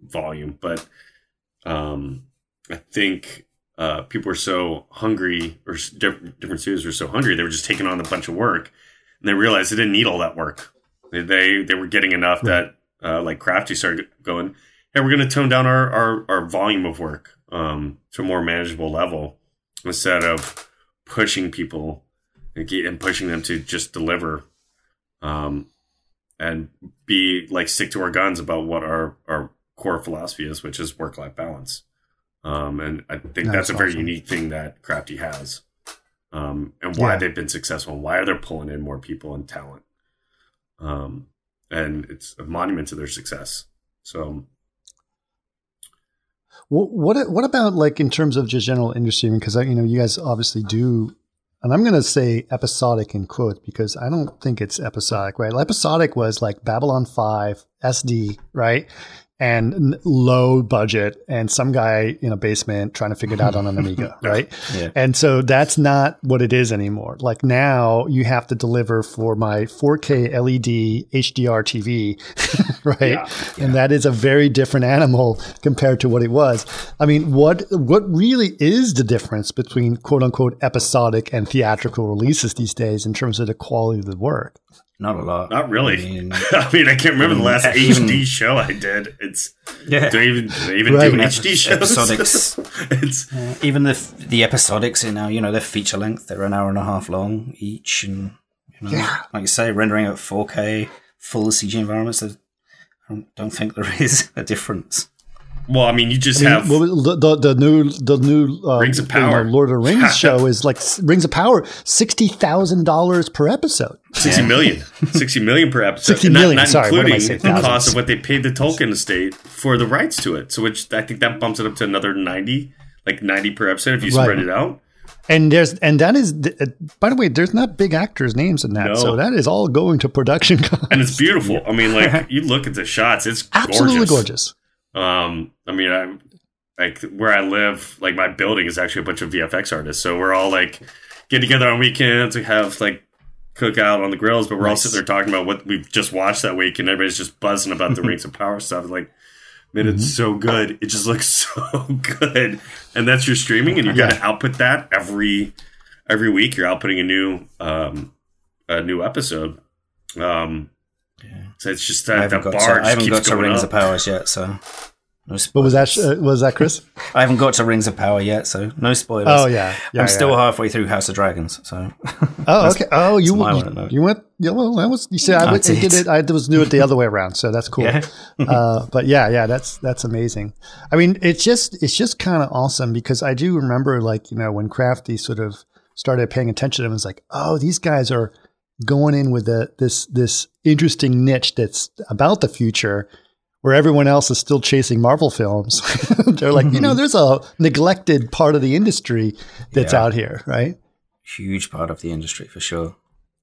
volume. But um, I think uh, people were so hungry, or different, different studios were so hungry, they were just taking on a bunch of work, and they realized they didn't need all that work. They they, they were getting enough that uh, like Crafty started going, hey, we're going to tone down our, our, our volume of work um, to a more manageable level instead of pushing people and pushing them to just deliver um, and be like stick to our guns about what our our core philosophy is, which is work life balance. Um, and I think that's, that's a very awesome. unique thing that Crafty has, um, and why yeah. they've been successful, and why they're pulling in more people and talent. Um, and it's a monument to their success. So, what what what about like in terms of just general industry? Because you know, you guys obviously do and I'm going to say episodic in quotes because I don't think it's episodic, right? Episodic was like Babylon 5, SD, right? And low budget and some guy in a basement trying to figure it out on an *laughs* Amiga, right? Yeah. And so that's not what it is anymore. Like now you have to deliver for my 4K LED HDR TV, *laughs* right? Yeah. Yeah. And that is a very different animal compared to what it was. I mean, what what really is the difference between quote unquote episodic and theatrical releases these days in terms of the quality of the work? Not a lot. Not really. I mean, *laughs* I, mean, I can't remember the last *laughs* even, HD show I did. It's yeah. Do they even, do they even right. do HD shows? Episodics. *laughs* it's uh, even the the episodics in now. You know, they're feature length. They're an hour and a half long each, and you know, yeah. like you say, rendering at 4K, full CG environments. I don't, don't think there is a difference. Well, I mean, you just I mean, have what was- the, the the new the new uh, Rings of you know, Power. Lord of the Rings *laughs* show is like Rings of Power sixty thousand dollars per episode. 60 million. *laughs* 60 million per episode. 60 not, million, not sorry, what am I including saying? the cost of what they paid the Tolkien estate for the rights to it. So which I think that bumps it up to another 90, like 90 per episode if you Right. spread it out. And there's and that is uh, by the way, there's not big actors' names in that, No. so that is all going to production costs. *laughs* And it's beautiful. I mean, like you look at the shots, it's absolutely gorgeous. gorgeous. Um, I mean, I like where I live, like my building is actually a bunch of VFX artists. So we're all like get together on weekends. We have like cookout on the grills, but we're all sitting there talking about what we've just watched that week, and everybody's just buzzing about the *laughs* Rings of Power stuff. Like, man, it's so good. It just looks *laughs* so good, and that's your streaming, and you got to Yeah. output that every every week. You're outputting a new um a new episode. Um, so it's just I that haven't the got bar to, I haven't keeps got to Rings up. of Powers yet, so no What was that? Uh, was that Chris? I haven't got to Rings of Power yet, so no spoilers. Oh yeah, yeah I'm still yeah. halfway through House of Dragons, so *laughs* Oh okay. Oh, you you, one at the moment. you went. Yeah, well, that was you said I, I went, I did did. it. I was do it the other way around, so that's cool. Yeah. *laughs* uh, but yeah, yeah, that's that's amazing. I mean, it's just it's just kind of awesome because I do remember like you know when Crafty sort of started paying attention and was like oh these guys are going in with a, this this interesting niche that's about the future. Where everyone else is still chasing Marvel films, *laughs* they're like, you know, there's a neglected part of the industry that's Yeah. out here, right? huge part of the industry for sure.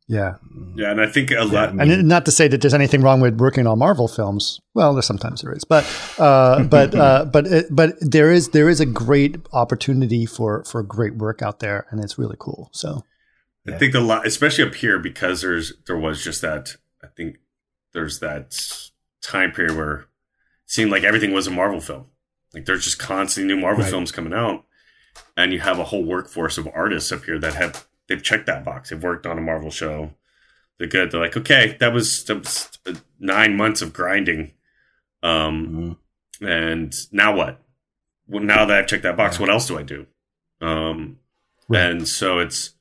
Yeah. Yeah, and I think a lot. And it- not to say that there's anything wrong with working on Marvel films. Well, there sometimes there is, but uh, *laughs* but uh, but it, but there is there is a great opportunity for for great work out there, and it's really cool. So I think the lot, especially up here, because there's there was just that. I think there's that time period where it seemed like everything was a Marvel film. Like there's just constantly new Marvel Right. films coming out, and you have a whole workforce of artists up here that have they've checked that box. They've worked on a Marvel show. They're good. They're like, okay, that was, that was nine months of grinding. Um, Mhm. and now what? Well, now that I've checked that box, what else do I do? Um, Right. and so it's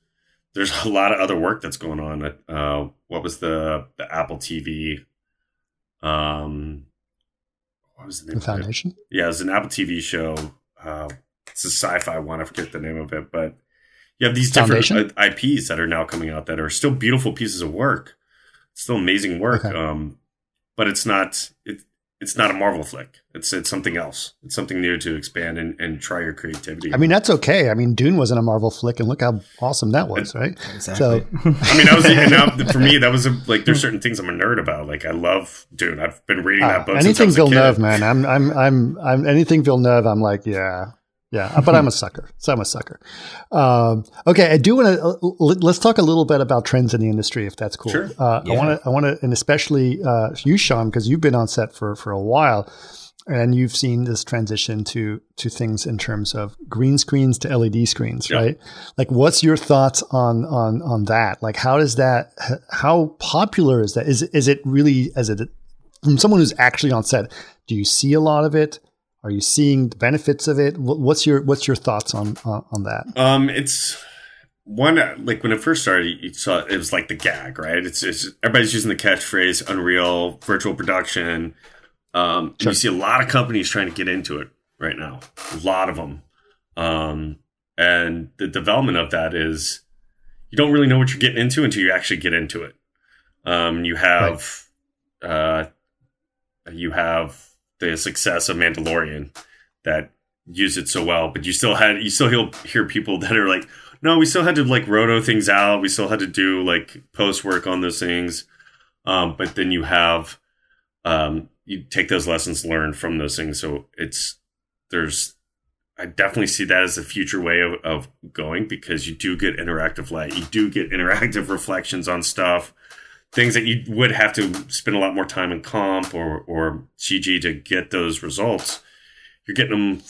there's a lot of other work that's going on. Uh, what was the the Apple TV? Um, what was the name? the foundation. Yeah, it was an Apple TV show. Uh, it's a sci-fi one. I forget the name of it, but you have these different Foundation? uh, IPs that are now coming out that are still beautiful pieces of work. Still amazing work. Okay. Um, but it's not it, it's not a Marvel flick. It's it's something else. It's something new to expand and, and try your creativity. I mean, that's okay. I mean, Dune wasn't a Marvel flick, and look how awesome that was, right? Exactly. So *laughs* I mean, that was and now, *laughs* for me. That was a, like there's certain things I'm a nerd about. Like I love Dune. I've been reading uh, that book. since I anything was a kid. Villeneuve, man. I'm I'm I'm I'm anything Villeneuve. I'm like, yeah. Yeah, but I'm a sucker. So I'm a sucker. Um, okay, I do want to uh, let's talk a little bit about trends in the industry, if that's cool. Sure. Uh, I want to, I want to, and especially uh, you, Sean, because you've been on set for for a while, and you've seen this transition to to things in terms of green screens to LED screens, Yeah. right? Like, what's your thoughts on on on that? Like, how does that? How popular is that? Is is it really as it from someone who's actually on set? Do you see a lot of it? Are you seeing the benefits of it? What's your what's your thoughts on on, on that? Um, it's one like when it first started, you saw it was like the gag, right? It's, it's everybody's using the catchphrase Unreal virtual production. Um, Sure. you see a lot of companies trying to get into it right now. A lot of them, um, and the development of that is you don't really know what you're getting into until you actually get into it. Um, you have uh, you have the success of Mandalorian that use it so well, but you still had you still hear, hear people that are like, no, we still had to like roto things out. We still had to do like post work on those things. Um, but then you have um, you take those lessons learned from those things. So it's there's I definitely see that as a future way of, of going because you do get interactive light, you do get *laughs* interactive reflections on stuff, things that you would have to spend a lot more time in comp or or CG to get those results. You're getting them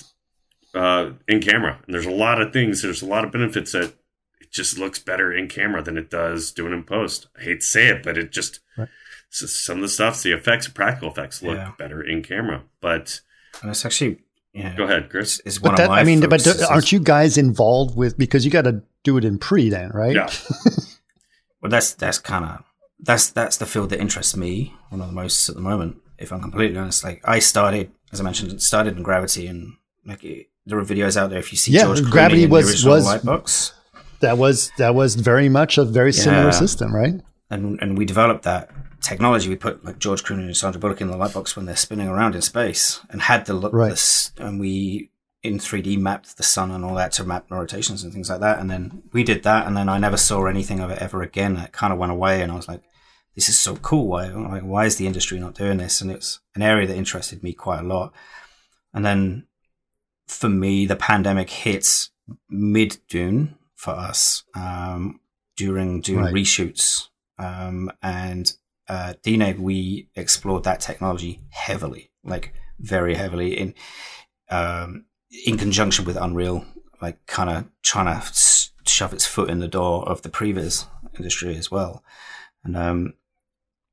uh, in camera, and there's a lot of things. There's a lot of benefits that it just looks better in camera than it does doing in post. I hate to say it, but it just Right. so some of the stuff, the effects, practical effects, look Yeah. better in camera. But and it's actually yeah, go ahead, Chris. It's, it's one But that, of my I mean, but focuses. aren't you guys involved with because you got to do it in pre then, right? Yeah, *laughs* Well, that's that's kind of that's that's the field that interests me one of the most at the moment. If I'm completely honest, like I started as I mentioned, started in Gravity, and like it, there are videos out there. If you see Yeah, George Gravity in was- was- Lightbox, That was that was very much a very similar system, right? and and we developed that technology. We put like George Clooney and Sandra Bullock in the lightbox when they're spinning around in space, and had the look. Right. This, and we in 3D mapped the sun and all that to map rotations and things like that. And then we did that, and then I never saw anything of it ever again. It kind of went away, and I was like, "This is so cool. Why like, why is the industry not doing this?" And it's an area that interested me quite a lot. And then for me, the pandemic hits mid June for us um, during doing Right. reshoots. Um, and uh, we explored that technology heavily, like very heavily in um, in conjunction with Unreal, like kind of trying to shove its foot in the door of the previs industry as well. And um,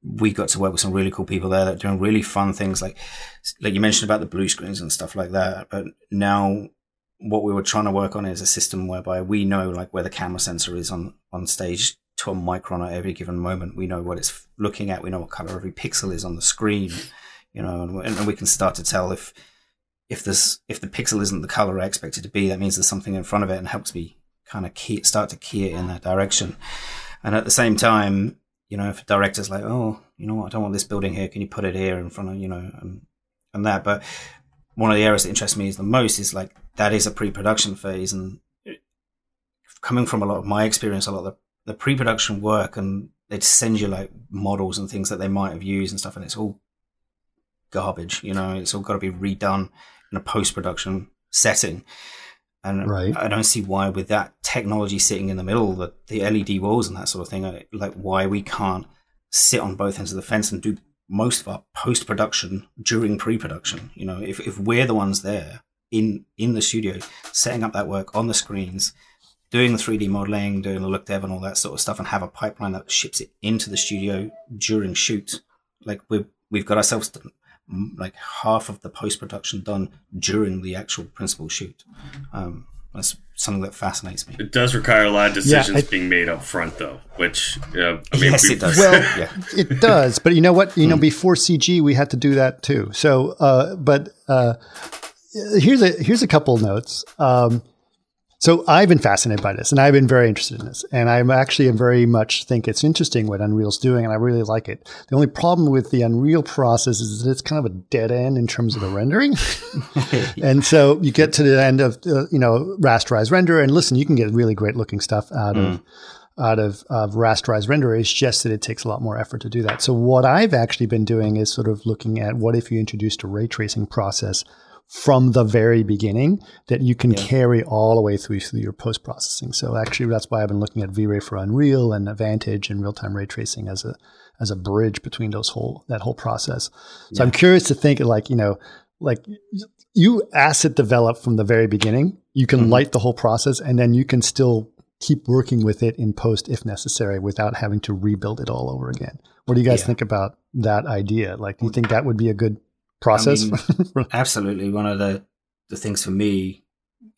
we got to work with some really cool people there that are doing really fun things, like like you mentioned about the blue screens and stuff like that. But now what we were trying to work on is a system whereby we know like where the camera sensor is on on stage to a micron at every given moment. We know what it's looking at. We know what color every pixel is on the screen. You know, and, and we can start to tell if if this if the pixel isn't the color I expect it to be, that means there's something in front of it, and helps me kind of key start to key it in that direction. And at the same time, you know, if a director's like, oh, you know what, I don't want this building here. Can you put it here in front of you know, and and that. But one of the areas that interests me is the most is like that is a pre-production phase, and coming from a lot of my experience, a lot of the, the pre-production work, and they'd send you like models and things that they might have used and stuff, and it's all garbage. You know, it's all got to be redone in a post-production setting. And Right. I don't see why, with that technology sitting in the middle, the, the LED walls and that sort of thing, like why we can't sit on both ends of the fence and do most of our post production during pre production. You know, if, if we're the ones there in in the studio setting up that work on the screens, doing the 3D modeling, doing the look dev and all that sort of stuff, and have a pipeline that ships it into the studio during shoot, like we we've got ourselves done, like half of the post production done during the actual principal shoot. Um, that's something that fascinates me. It does require a lot of decisions I- being made up front, though. Which uh, I mean, yes, we- it does. Well, *laughs* yeah. it does, but you know what? You know, before CG, we had to do that too. So, uh, but uh, here's a here's a couple notes. Um, so I've been fascinated by this, and I've been very interested in this, and I'm actually very much think it's interesting what Unreal's doing, and I really like it. The only problem with the Unreal process is that it's kind of a dead end in terms of the rendering, *laughs* and so you get to the end of uh, you know rasterized render, and listen, you can get really great looking stuff out of out of, of rasterized render. It's just that it takes a lot more effort to do that. So what I've actually been doing is sort of looking at what if you introduced a ray tracing process from the very beginning that you can carry all the way through, through your post processing. So actually, that's why I've been looking at V-Ray for Unreal and Advantage and real time ray tracing as a as a bridge between those whole that whole process. So I'm curious to think like you know like you asset develop from the very beginning. You can mm-hmm. light the whole process, and then you can still keep working with it in post if necessary without having to rebuild it all over again. What do you guys Yeah. think about that idea? Like, do you think that would be a good process? mean, *laughs* Absolutely. One of the, the things for me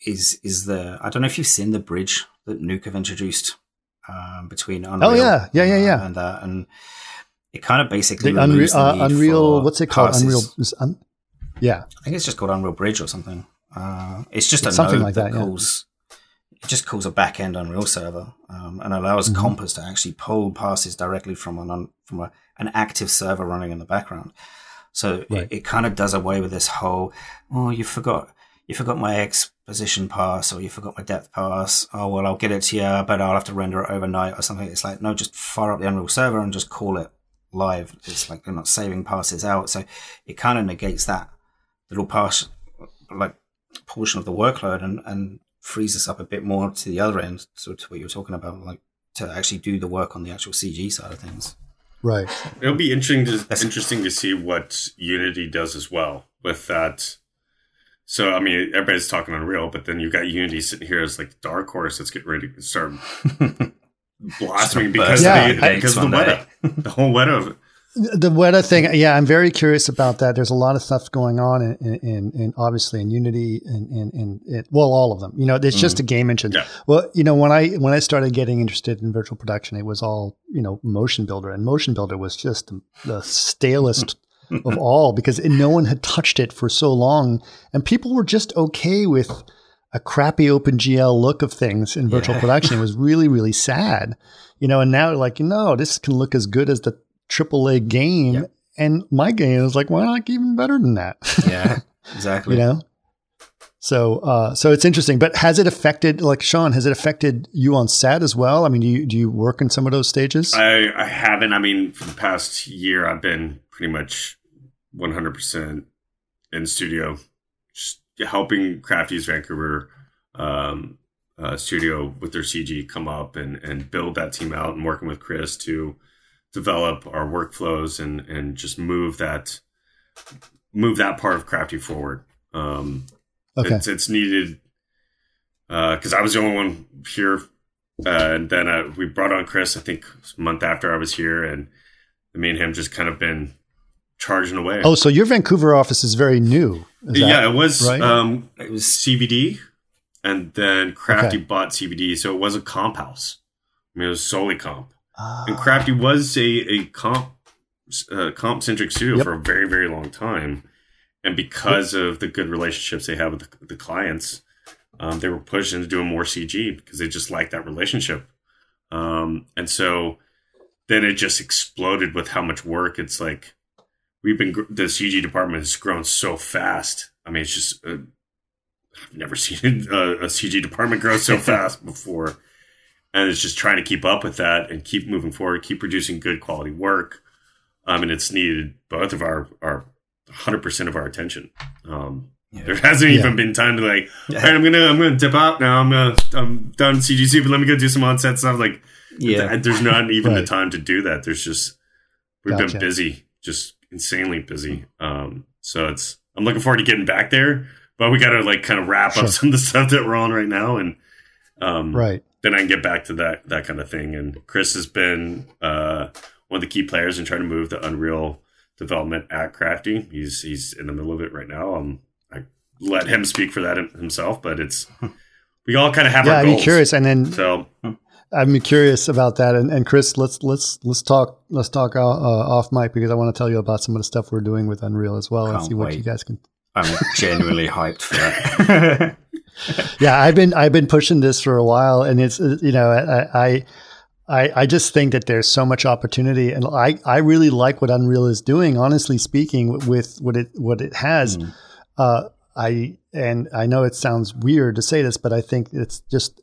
is is the I don't know if you've seen the bridge that Nuke have introduced um, between Unreal. Oh, yeah. Yeah, yeah, yeah. And that, and it kind of basically the Unreal, the uh, Unreal what's it called? passes. Unreal, un, yeah, I think it's just called Unreal Bridge or something. Uh, it's just It's a something node like that, that, yeah. calls. It just calls a back end Unreal server um, and allows Mm-hmm. Compass to actually pull passes directly from an un, from a, an active server running in the background. So Right. it, it kind of does away with this whole oh you forgot you forgot my X position pass or you forgot my depth pass. Oh well, I'll get it to you, but I'll have to render it overnight or something. It's like no, just fire up the Unreal server and just call it live. It's like they're not saving passes out, so it kind of negates that little pass like portion of the workload and and frees us up a bit more to the other end, so to what you were talking about, like to actually do the work on the actual CG side of things. Right. It'll be interesting to That's- interesting to see what Unity does as well with that. So I mean, everybody's talking Unreal, but then you've got Unity sitting here as like dark horse that's getting ready to start *laughs* blossoming because Yeah, of the, I- because of the one Weta, the whole Weta of it. The Weta thing, yeah, I'm very curious about that. There's a lot of stuff going on, in, in, in, obviously in Unity and in, in, it, well, all of them. You know, it's just a mm-hmm. game engine. Yeah. Well, you know, when I when I started getting interested in virtual production, it was all you know Motion Builder, and Motion Builder was just the, the stalest of *laughs* all because no one had touched it for so long, and people were just okay with a crappy OpenGL look of things in virtual Yeah. production. It was *laughs* really, really sad, you know. And now, like, no, this can look as good as the AAA game, Yep. and my game is like, why not even better than that? Yeah, *laughs* exactly. you know. So, uh, so it's interesting. But has it affected, like Sean, has it affected you on set as well? I mean, do you do you work in some of those stages? I, I haven't. I mean, for the past year, I've been pretty much 100% in studio, just helping Crafty's Vancouver um, uh, studio with their CG come up and, and build that team out and working with Chris to develop our workflows and, and just move that move that part of Crafty forward. Um, okay. it's, it's needed because I was the only one here, uh, and then uh, we brought on Chris. I think a month after I was here, and me and him just kind of been charging away. Oh, so your Vancouver office is very new. Is that- yeah, it was right? um, It was CBD, and then Crafty Okay. bought CBD, so it was a comp house. I mean, it was solely comp, Ah, and Crafty was a a comp uh, comp centric studio Yep. for a very very long time, and because of the good relationships they have with the, the clients, um, they were pushed into doing more CG because they just liked that relationship, um, and so then it just exploded with how much work it's like. We've been the CG department has grown so fast. I mean, it's just uh, I've never *laughs* seen a, a CG department grow so *laughs* fast before, and it's just trying to keep up with that and keep moving forward, keep producing good quality work. Um, and it's needed both of our our hundred percent of our attention. Um, Yeah. There hasn't Yeah. even been time to like, Yeah. all right, I'm gonna I'm gonna dip out now. I'm gonna I'm done CGC, but let me go do some on set stuff. Like, yeah. th- there's not *laughs* even the time to do that. There's just we've Gotcha. been busy, just insanely busy. Um, so it's I'm looking forward to getting back there, but we got to like kind of wrap Sure. up some of the stuff that we're on right now, and um, right. Then I can get back to that that kind of thing. And Chris has been uh, one of the key players in trying to move the Unreal development at Crafty. He's he's in the middle of it right now. Um, I let him speak for that himself, but it's *laughs* we all kind of have Yeah, our I'd goals. be curious, and then So I'm curious about that. And, and Chris, let's let's let's talk let's talk uh, uh, off mic because I want to tell you about some of the stuff we're doing with Unreal as well, and Can't see what you guys can. I'm *laughs* genuinely hyped for that. *laughs* *laughs* Yeah, I've been I've been pushing this for a while, and it's uh, you know I. I I, I just think that there's so much opportunity, and I, I really like what Unreal is doing. Honestly speaking, with what it what it has, Mm. uh, I and I know it sounds weird to say this, but I think it's just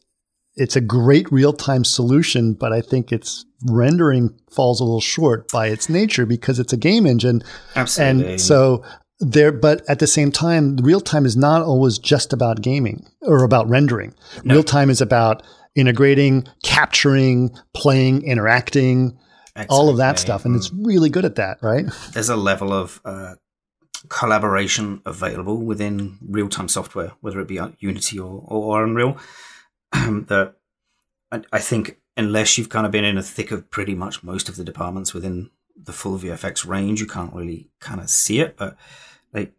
it's a great real time solution. But I think its rendering falls a little short by its nature because it's a game engine, Absolutely. and so there. But at the same time, real time is not always just about gaming or about rendering. No. Real time is about integrating, capturing, playing, interacting, all of that Exactly. stuff, and it's really good at that, right? there's a level of uh, collaboration available within real-time software, whether it be uh, Unity or, or Unreal. *clears throat* that I, I think unless you've kind of been in the thick of pretty much most of the departments within the full VFX range, you can't really kind of see it. But like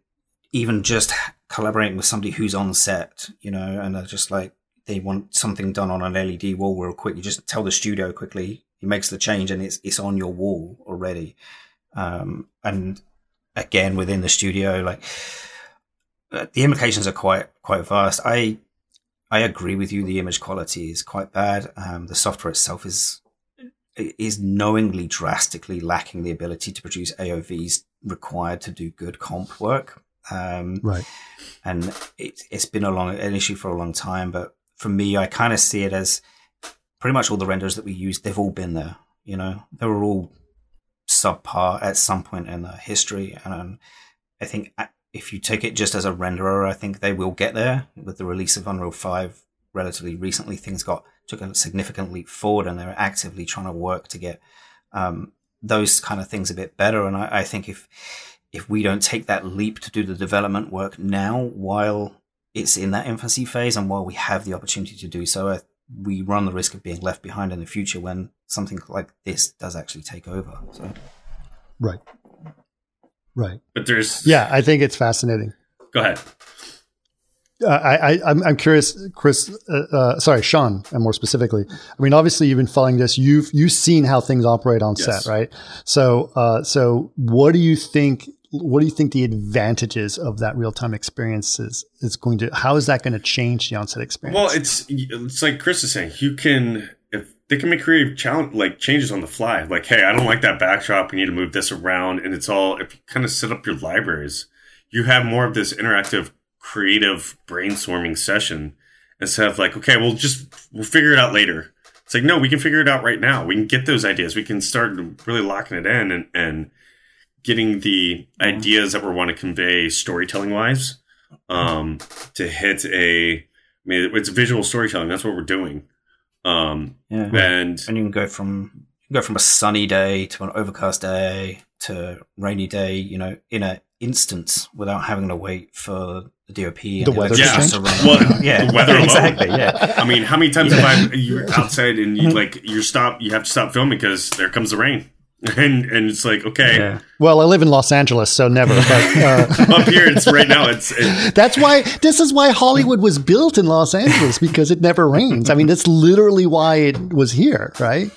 even just collaborating with somebody who's on set, you know, and they're just like they want something done on an LED wall real quick. You just tell the studio quickly. He makes the change, and it's it's on your wall already. Um, and again, within the studio, like uh, the implications are quite quite vast. I I agree with you. The image quality is quite bad. Um, the software itself is is knowingly drastically lacking the ability to produce AOVs required to do good comp work. Um, Right. and it, it's been a long an issue for a long time. But for me, I kind of see it as pretty much all the renders that we use. They've all been there. You know, they were all subpar at some point in their history, and um, I think if you take it just as a renderer, I think they will get there with the release of Unreal Five relatively recently. Things got took a significant leap forward, and they're actively trying to work to get um, those kind of things a bit better. And I, I think if if we don't take that leap to do the development work now, while it's in that infancy phase, and while we have the opportunity to do so, uh, we run the risk of being left behind in the future when something like this does actually take over. So, Right. Right. but there's Yeah, I think it's fascinating. Go ahead. Uh, I, I, I'm, I'm curious, Chris. Uh, uh, sorry, Sean, and more specifically. I mean, obviously, you've been following this. You've you've seen how things operate on Yes. set, right? So, uh, so what do you think? what do you think the advantages of that real time experience is, is going to? How is that going to change the onset experience? Well, it's it's like Chris is saying. You can if they can make creative challenge like changes on the fly. Like, hey, I don't like that backdrop. We need to move this around, and it's all if you kind of set up your libraries, you have more of this interactive, creative brainstorming session instead of like, okay, we'll just we'll figure it out later. It's like, no, we can figure it out right now. We can get those ideas. We can start really locking it in and, and getting the ideas that we want to convey storytelling wise um, to hit a. I mean, it's visual storytelling. That's what we're doing. Um, Yeah. and and you can go from you can go from a sunny day to an overcast day to rainy day, you know, in an instance without having to wait for the DOP and The weather to electricity change? Well, *laughs* yeah, the weather alone. exactly. Yeah, I mean, how many times have I you're outside and you like you're stop you have to stop filming because there comes the rain, *laughs* and and it's like okay. yeah. well, I live in Los Angeles, so never. But uh, *laughs* Up here, it's right now. It's it, that's why this is why Hollywood was built in Los Angeles because it never rains. I mean, that's literally why it was here, right?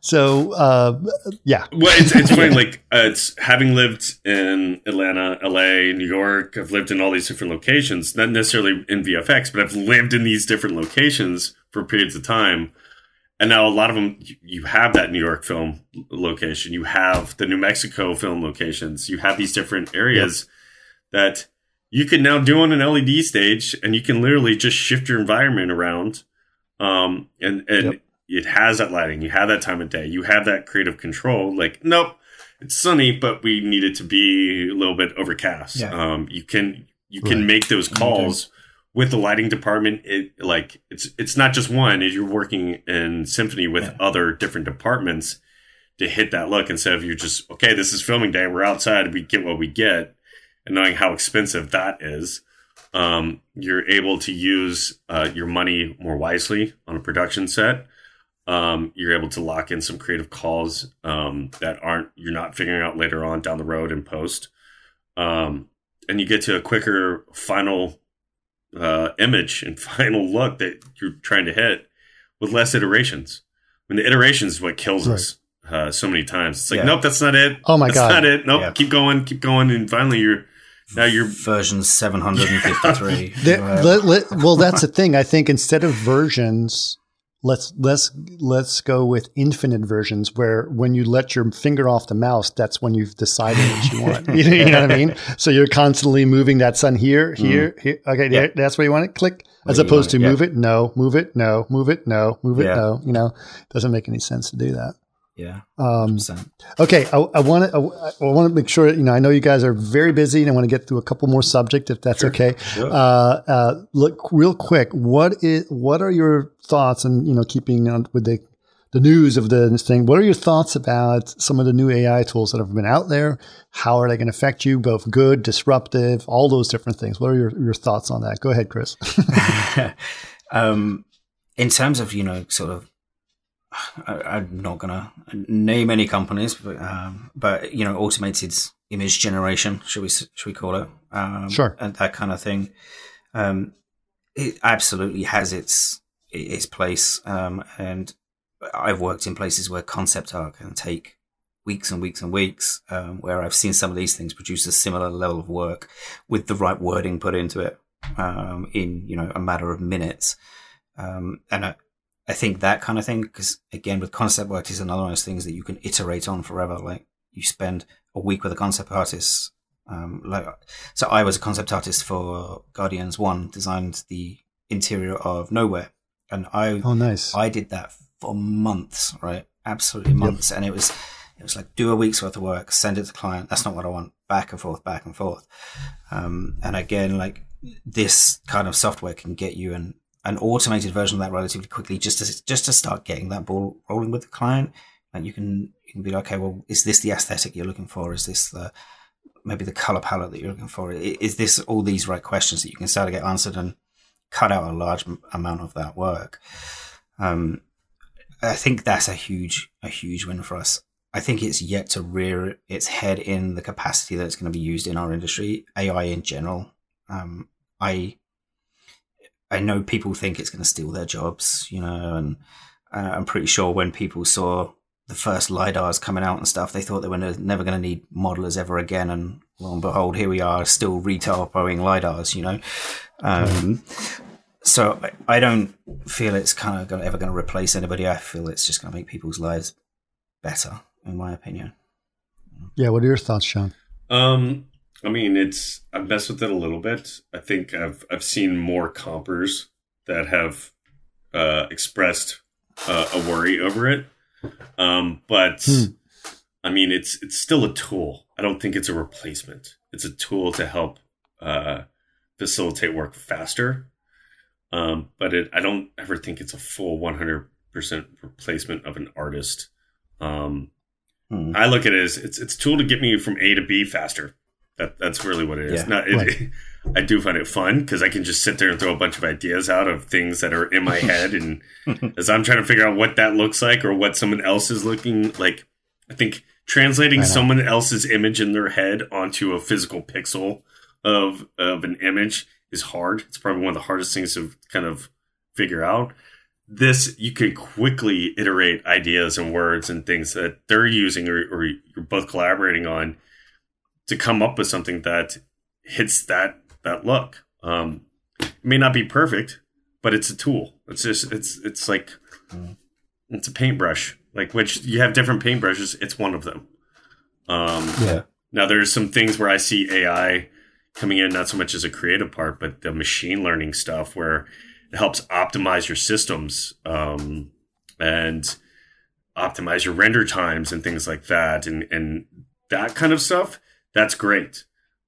So, uh, yeah, well, it's it's funny. Like uh, it's having lived in Atlanta, L.A., New York. I've lived in all these different locations, not necessarily in VFX, but I've lived in these different locations for periods of time. And now a lot of them, you- you have that New York film location, you have the New Mexico film locations, you have these different areas that you can now do on an LED stage, and you can literally just shift your environment around. Um, and and Yep. It has that lighting, you have that time of day, you have that creative control. Like, nope, it's sunny, but we need it to be a little bit overcast. Yeah. Um, you can you can make those calls with the lighting department. It like it's it's not just one. You're working in symphony with Yeah. other different departments to hit that look instead of you're just okay. This is filming day. We're outside. We get what we get, and knowing how expensive that is. Um, you're able to use uh, your money more wisely on a production set um, you're able to lock in some creative calls um, that aren't you're not figuring out later on down the road in post um, and you get to a quicker final uh, image and *laughs* final look that you're trying to hit with less iterations I mean the iterations is what kills us uh, so many times it's like Yeah. nope that's not it Oh my that's God. not it nope Yeah. keep going keep going and finally you're now you're Version seven hundred and fifty-three. *laughs* There- let- let- well, that's the thing. I think instead of versions, let's let's let's go with infinite versions, where when you let your finger off the mouse, that's when you've decided what you want. *laughs* you know what I mean? So you're constantly moving that sun here, here, here. Okay, Mm. Yeah. there, that's where you want it. Click. As Where opposed to it, yeah. move it, no, move it, no, move it, no, move it, Yeah. no. You know, doesn't make any sense to do that. Yeah, Um, 100%. Okay, I, I want to. I, want to make sure. You know, I know you guys are very busy, and I want to get through a couple more subjects, if that's okay. Sure. Uh, uh, look, real quick. What is? What are your thoughts? And you know, keeping on with the the news of the this thing. What are your thoughts about some of the new AI tools that have been out there? How are they going to affect you? Both good, disruptive, all those different things. What are your, your thoughts on that? Go ahead, Chris. *laughs* um, in terms of you know sort of I, i'm not gonna name any companies but um, but you know automated image generation should we should we call it? Um, Sure. and that kind of thing. Um, it absolutely has its its place um, and i've worked in places where concept art can take weeks and weeks and weeks um, where i've seen some of these things produce a similar level of work with the right wording put into it um, in you know a matter of minutes. Um, and I, I think that kind of thing, because again, with concept work, is another one of those things that you can iterate on forever. Like you spend a week with a concept artist. Um, like, so I was a concept artist for Guardians One, designed the interior of Knowhere, and I Oh, nice. I did that for months, right? Absolutely months. And it was, it was like, do a week's worth of work, send it to the client. That's not what I want. Back and forth, back and forth. Um, and again, like this kind of software can get you an, an automated version of that relatively quickly just to, just to start getting that ball rolling with the client. And you can, you can be like, okay, well, is this the aesthetic you're looking for? Is this the, maybe the color palette that you're looking for? Is this all these right questions that you can start to get answered and cut out a large amount of that work? Um, I think that's a huge, a huge win for us. I think it's yet to rear its head in the capacity that it's going to be used in our industry, AI in general. Um, I, I know people think it's going to steal their jobs, you know, and uh, I'm pretty sure when people saw the first lidars coming out and stuff, they thought they were never going to need modelers ever again, and lo and behold, here we are, still retail buying lidars. You know, um, so I don't feel it's kind of ever going to replace anybody. I feel it's just going to make people's lives better, in my opinion. Yeah, what are your thoughts, Sean? Um, I mean, it's I've messed with it a little bit. I think I've I've seen more compers that have uh, expressed uh, a worry over it. Um, but hmm. I mean, it's it's still a tool. I don't think it's a replacement. It's a tool to help uh, facilitate work faster. Um, but it, I don't ever think it's a full 100% replacement of an artist. Um, hmm. I look at it as it's it's a tool to get me from A to B faster. That, that's really what it is. Yeah, Not, it, right. *laughs* I do find it fun because I can just sit there and throw a bunch of ideas out of things that are in my *laughs* head, and as I'm trying to figure out what that looks like or what someone else is looking like, I think translating someone else's image in their head onto a physical pixel of of an image is hard. It's probably one of the hardest things to kind of figure out. This you can quickly iterate ideas and words and things that they're using or, or you're both collaborating on to come up with something that hits that that look. Um, it may not be perfect, but it's a tool. It's just it's it's like it's a paintbrush. Like which you have different paintbrushes. It's one of them. Um, yeah. Now there's some things where I see AI coming in not so much as a creative part, but the machine learning stuff where it helps optimize your systems um, and optimize your render times and things like that, and and that kind of stuff that's great.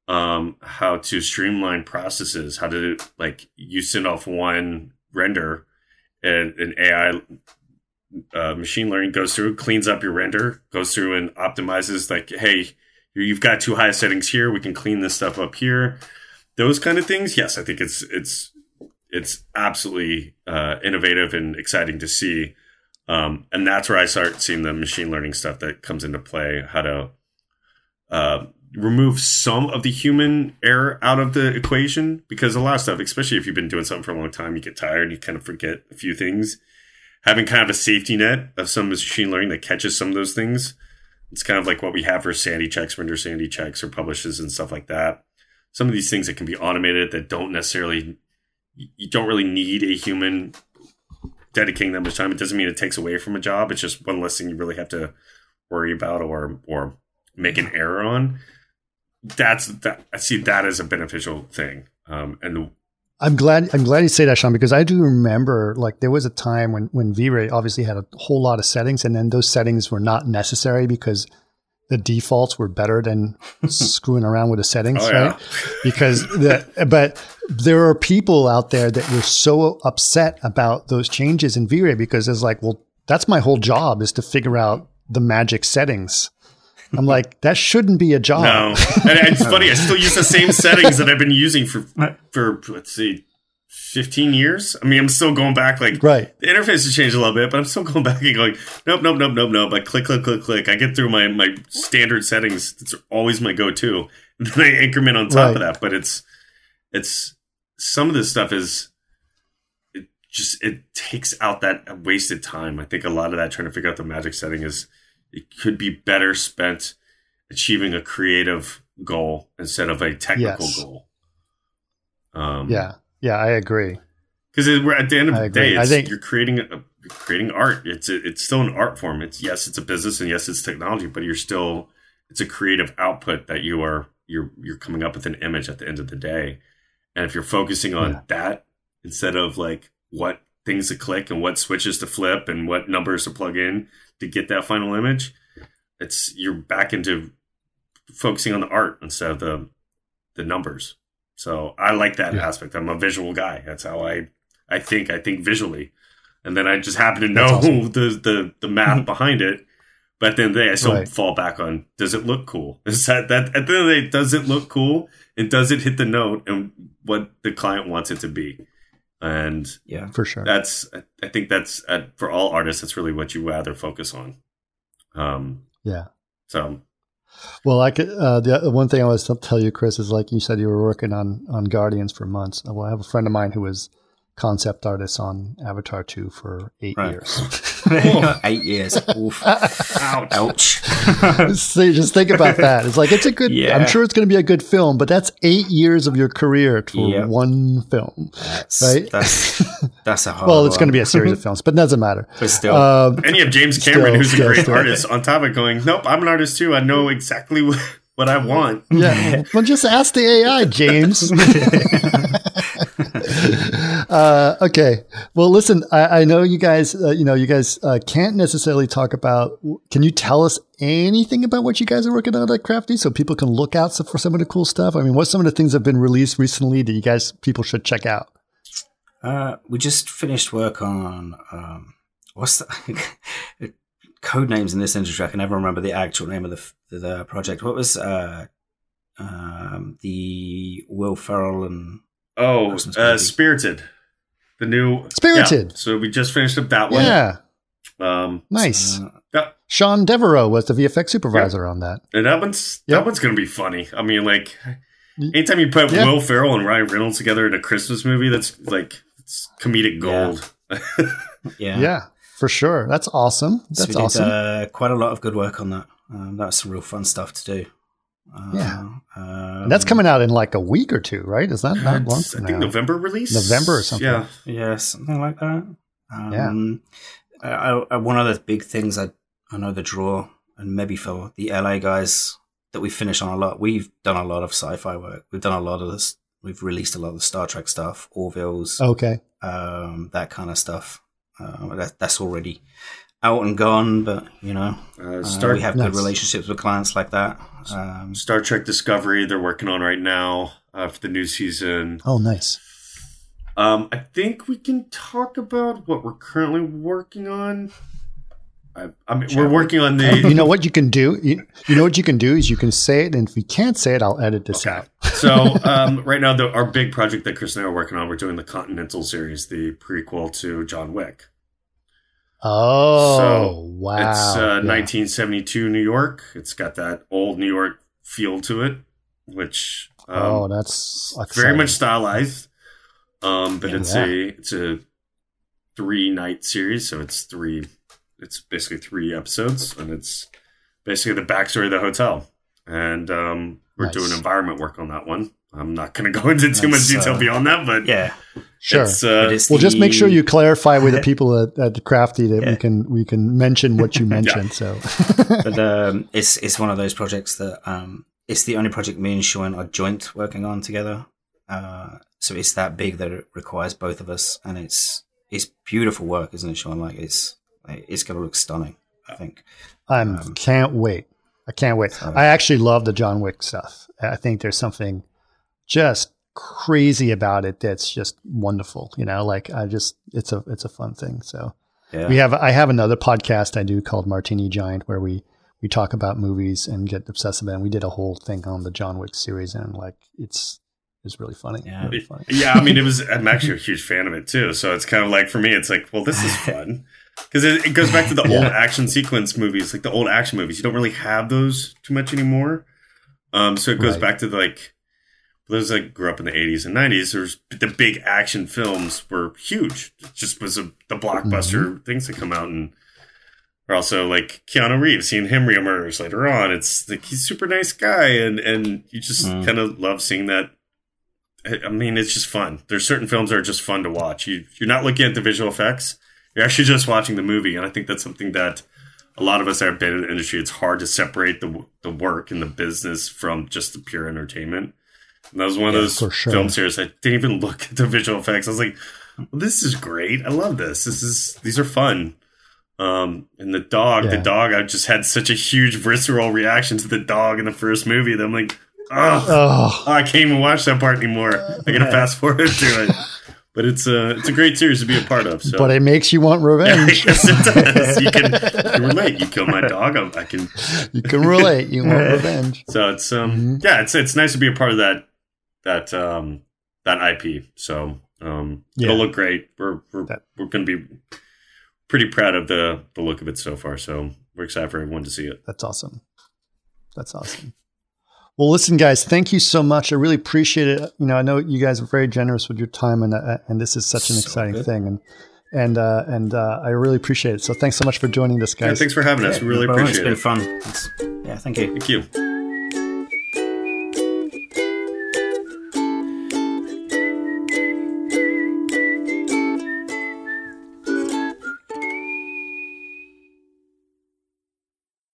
Um, how to streamline processes, how to like you send off one render and an AI uh, machine learning goes through, cleans up your render, goes through and optimizes like, hey, you've got too high settings here. We can clean this stuff up here. Those kind of things. Yes, I think it's it's it's absolutely uh, innovative and exciting to see. Um, and that's where I start seeing the machine learning stuff that comes into play. How to uh, remove some of the human error out of the equation because a lot of stuff, especially if you've been doing something for a long time, you get tired, and you kind of forget a few things. Having kind of a safety net of some machine learning that catches some of those things. It's kind of like what we have for sanity checks, render sanity checks, or publishes and stuff like that. Some of these things that can be automated that don't necessarily, you don't really need a human dedicating that much time. It doesn't mean it takes away from a job. It's just one less thing you really have to worry about or or make an error on that's that I see that as a beneficial thing. Um, and I'm glad I'm glad you say that, Sean, because I do remember like there was a time when when V-Ray obviously had a whole lot of settings, and then those settings were not necessary because the defaults were better than *laughs* screwing around with the settings, oh, yeah. right? Because the but there are people out there that were so upset about those changes in V-Ray because it's like, well, that's my whole job is to figure out the magic settings I'm like, that shouldn't be a job. No, and it's *laughs* funny. I still use the same settings that I've been using for for let's see, 15 years. I mean, I'm still going back. Like, right. The interface has changed a little bit, but I'm still going *laughs* back and going, nope, nope, nope, nope, nope. I click, click, click, click. I get through my my standard settings. It's always my go-to. *laughs* Then I increment on top right. of that. But it's it's some of this stuff is it just it takes out that wasted time. I think a lot of that trying to figure out the magic setting is it could be better spent achieving a creative goal instead of a technical yes. goal. Um, yeah, yeah, I agree. Because at the end of the day, I think you're creating a, creating art. It's a, it's still an art form. It's yes, it's a business, and yes, it's technology, but you're still it's a creative output that you are you're you're coming up with an image at the end of the day. And if you're focusing on yeah. that instead of like what things to click and what switches to flip and what numbers to plug in to get that final image, it's you're back into focusing on the art instead of the the numbers. So I like that yeah. aspect. I'm a visual guy. That's how I I think. I think visually, and then I just happen to know awesome. *laughs* the the the math *laughs* behind it. But at the end of the day, I still right. fall back on: Does it look cool? *laughs* Is that that at the end of the day, does it look cool? And does it hit the note and what the client wants it to be? And yeah. For sure. that's i think that's uh, for all artists that's really what you rather focus on. Um yeah. so. Well i could uh the one thing i was to tell you chris is like you said you were working on on guardians for months. Well i have a friend of mine who was concept artist on Avatar 2 for eight Right. years. *laughs* Eight years. Oof. Ouch. *laughs* so just think about that. It's like, it's a good, Yeah. I'm sure it's going to be a good film, but that's eight years of your career for Yep. one film. That's, Right? That's, *laughs* that's a hard Well, it's going to be a series of films, but it doesn't matter. But still. Um, And you have James Cameron, Still, who's still, a great still. artist, on top of going, nope, I'm an artist too. I know exactly what, what I want. Yeah. well, just ask the AI, James. Uh, okay. Well, listen, I, I know you guys, uh, you know, you guys uh, can't necessarily talk about. Can you tell us anything about what you guys are working on at Crafty so people can look out for some of the cool stuff? I mean, what's some of the things that have been released recently that you guys, people should check out? Uh, we just finished work on um, what's the *laughs* code names in this industry. I can never remember the actual name of the the, the project. What was uh, um, the Will Ferrell and Oh, uh. Spirited. The new Spirited. Yeah. So we just finished up that one. Yeah. Um, Nice. uh, yeah. Sean Devereaux was the VFX supervisor on that. And that one's Yep. that one's gonna be funny. I mean, like anytime you put Yeah. Will Ferrell and Ryan Reynolds together in a Christmas movie, that's like it's comedic gold. *laughs* yeah, Yeah, for sure. That's awesome. So That's we awesome. did uh, quite a lot of good work on that. Um, that's some real fun stuff to do. Uh, Yeah. um, that's coming out in like a week or two, right? Is that not long I from think now? November release. November or something. Yeah. Yeah, something like that. Um, I, I, one of the big things I I know the draw, and maybe for the LA guys that we finish on a lot. We've done a lot of sci-fi work. We've done a lot of this. We've released a lot of the Star Trek stuff, Orville's, Okay. um, that kind of stuff. Uh, that, that's already out and gone, but you know, Uh, uh, we have Nice. good relationships with clients like that. Um, Star Trek Discovery they're working on right now uh, for the new season. Oh, nice. Um, I think we can talk about what we're currently working on. I, I mean, we're working on the. *laughs* You know what you can do? You, you know what you can do is you can say it, and if you can't say it, I'll edit this Okay. out. so *laughs* um, right now, the, our big project that Chris and I are working on, we're doing the Continental series, the prequel to John Wick. Oh, So, wow. It's uh, Yeah. 1972 New York. It's got that old New York feel to it, which um, oh, that's very much stylized. Um, but Yeah. it's Yeah. a it's a three night series, so it's three. It's basically three episodes, and it's basically the backstory of the hotel. And um, we're Nice. doing environment work on that one. I'm not going to go into too much detail uh, beyond that, but yeah, Sure. it's, uh, But it's well, just make sure you clarify with the *laughs* people at, at Crafty that we can we can mention what you *laughs* mentioned. So, but *laughs* um, it's it's one of those projects that um, it's the only project me and Sean are joint working on together. Uh, so it's that big that it requires both of us, and it's it's beautiful work, isn't it, Sean? Like it's like, it's going to look stunning. I think. I'm Um, can't wait. I can't wait. Sorry. I actually love the John Wick stuff. I think there's something just crazy about it that's just wonderful. You know, like I just it's a it's a fun thing. So Yeah. we have I have another podcast I do called Martini Giant where we we talk about movies and get obsessive and we did a whole thing on the John Wick series and like it's it's really funny. Yeah. Really funny. yeah, I mean, it was. I'm actually a huge fan of it too. So it's kind of like for me, it's like, well, this is fun *laughs* because it, it goes back to the Yeah. old action sequence movies, like the old action movies. You don't really have those too much anymore. Um, so it goes Right. back to like those that grew up in the 80s and 90s. There's the big action films were huge. It just was a, the blockbuster Mm-hmm. things that come out and. are also like Keanu Reeves, seeing him reemerge later on. It's like he's a super nice guy, and and you just Mm. kind of love seeing that I I mean, it's just fun. There's certain films that are just fun to watch. You, you're not looking at the visual effects. You're actually just watching the movie, and I think that's something that a lot of us that have been in the industry. It's hard to separate the the work and the business from just the pure entertainment. And that was one Yeah, of those sure. film series. I didn't even *laughs* look at the visual effects. I was like, well, "This is great. I love this. This is these are fun." Um, and the dog, the dog, I just had such a huge visceral reaction to the dog in the first movie that I'm like, "Oh, Oh, I can't even watch that part anymore. I gotta fast forward to it. *laughs* But it's a it's a great series to be a part of. So. but it makes you want yeah, revenge. *laughs* yes, it does. You can, you can relate. You kill my dog. I, I can. you can relate. You want revenge. So it's um Mhm. yeah it's it's nice to be a part of that that um that IP. So um Yeah. it'll look great. We're we're That- we're gonna be pretty proud of the the look of it so far. So we're excited for everyone to see it. That's awesome. That's awesome. Well, listen, guys, thank you so much. I really appreciate it. You know, I know you guys are very generous with your time, and uh, and this is such an So exciting good. thing, and and uh, and uh, I really appreciate it. So, thanks so much for joining this, Yeah, guys. thanks for having us. Yeah, really no appreciate it. It's been fun. It's- yeah, thank you. Thank you.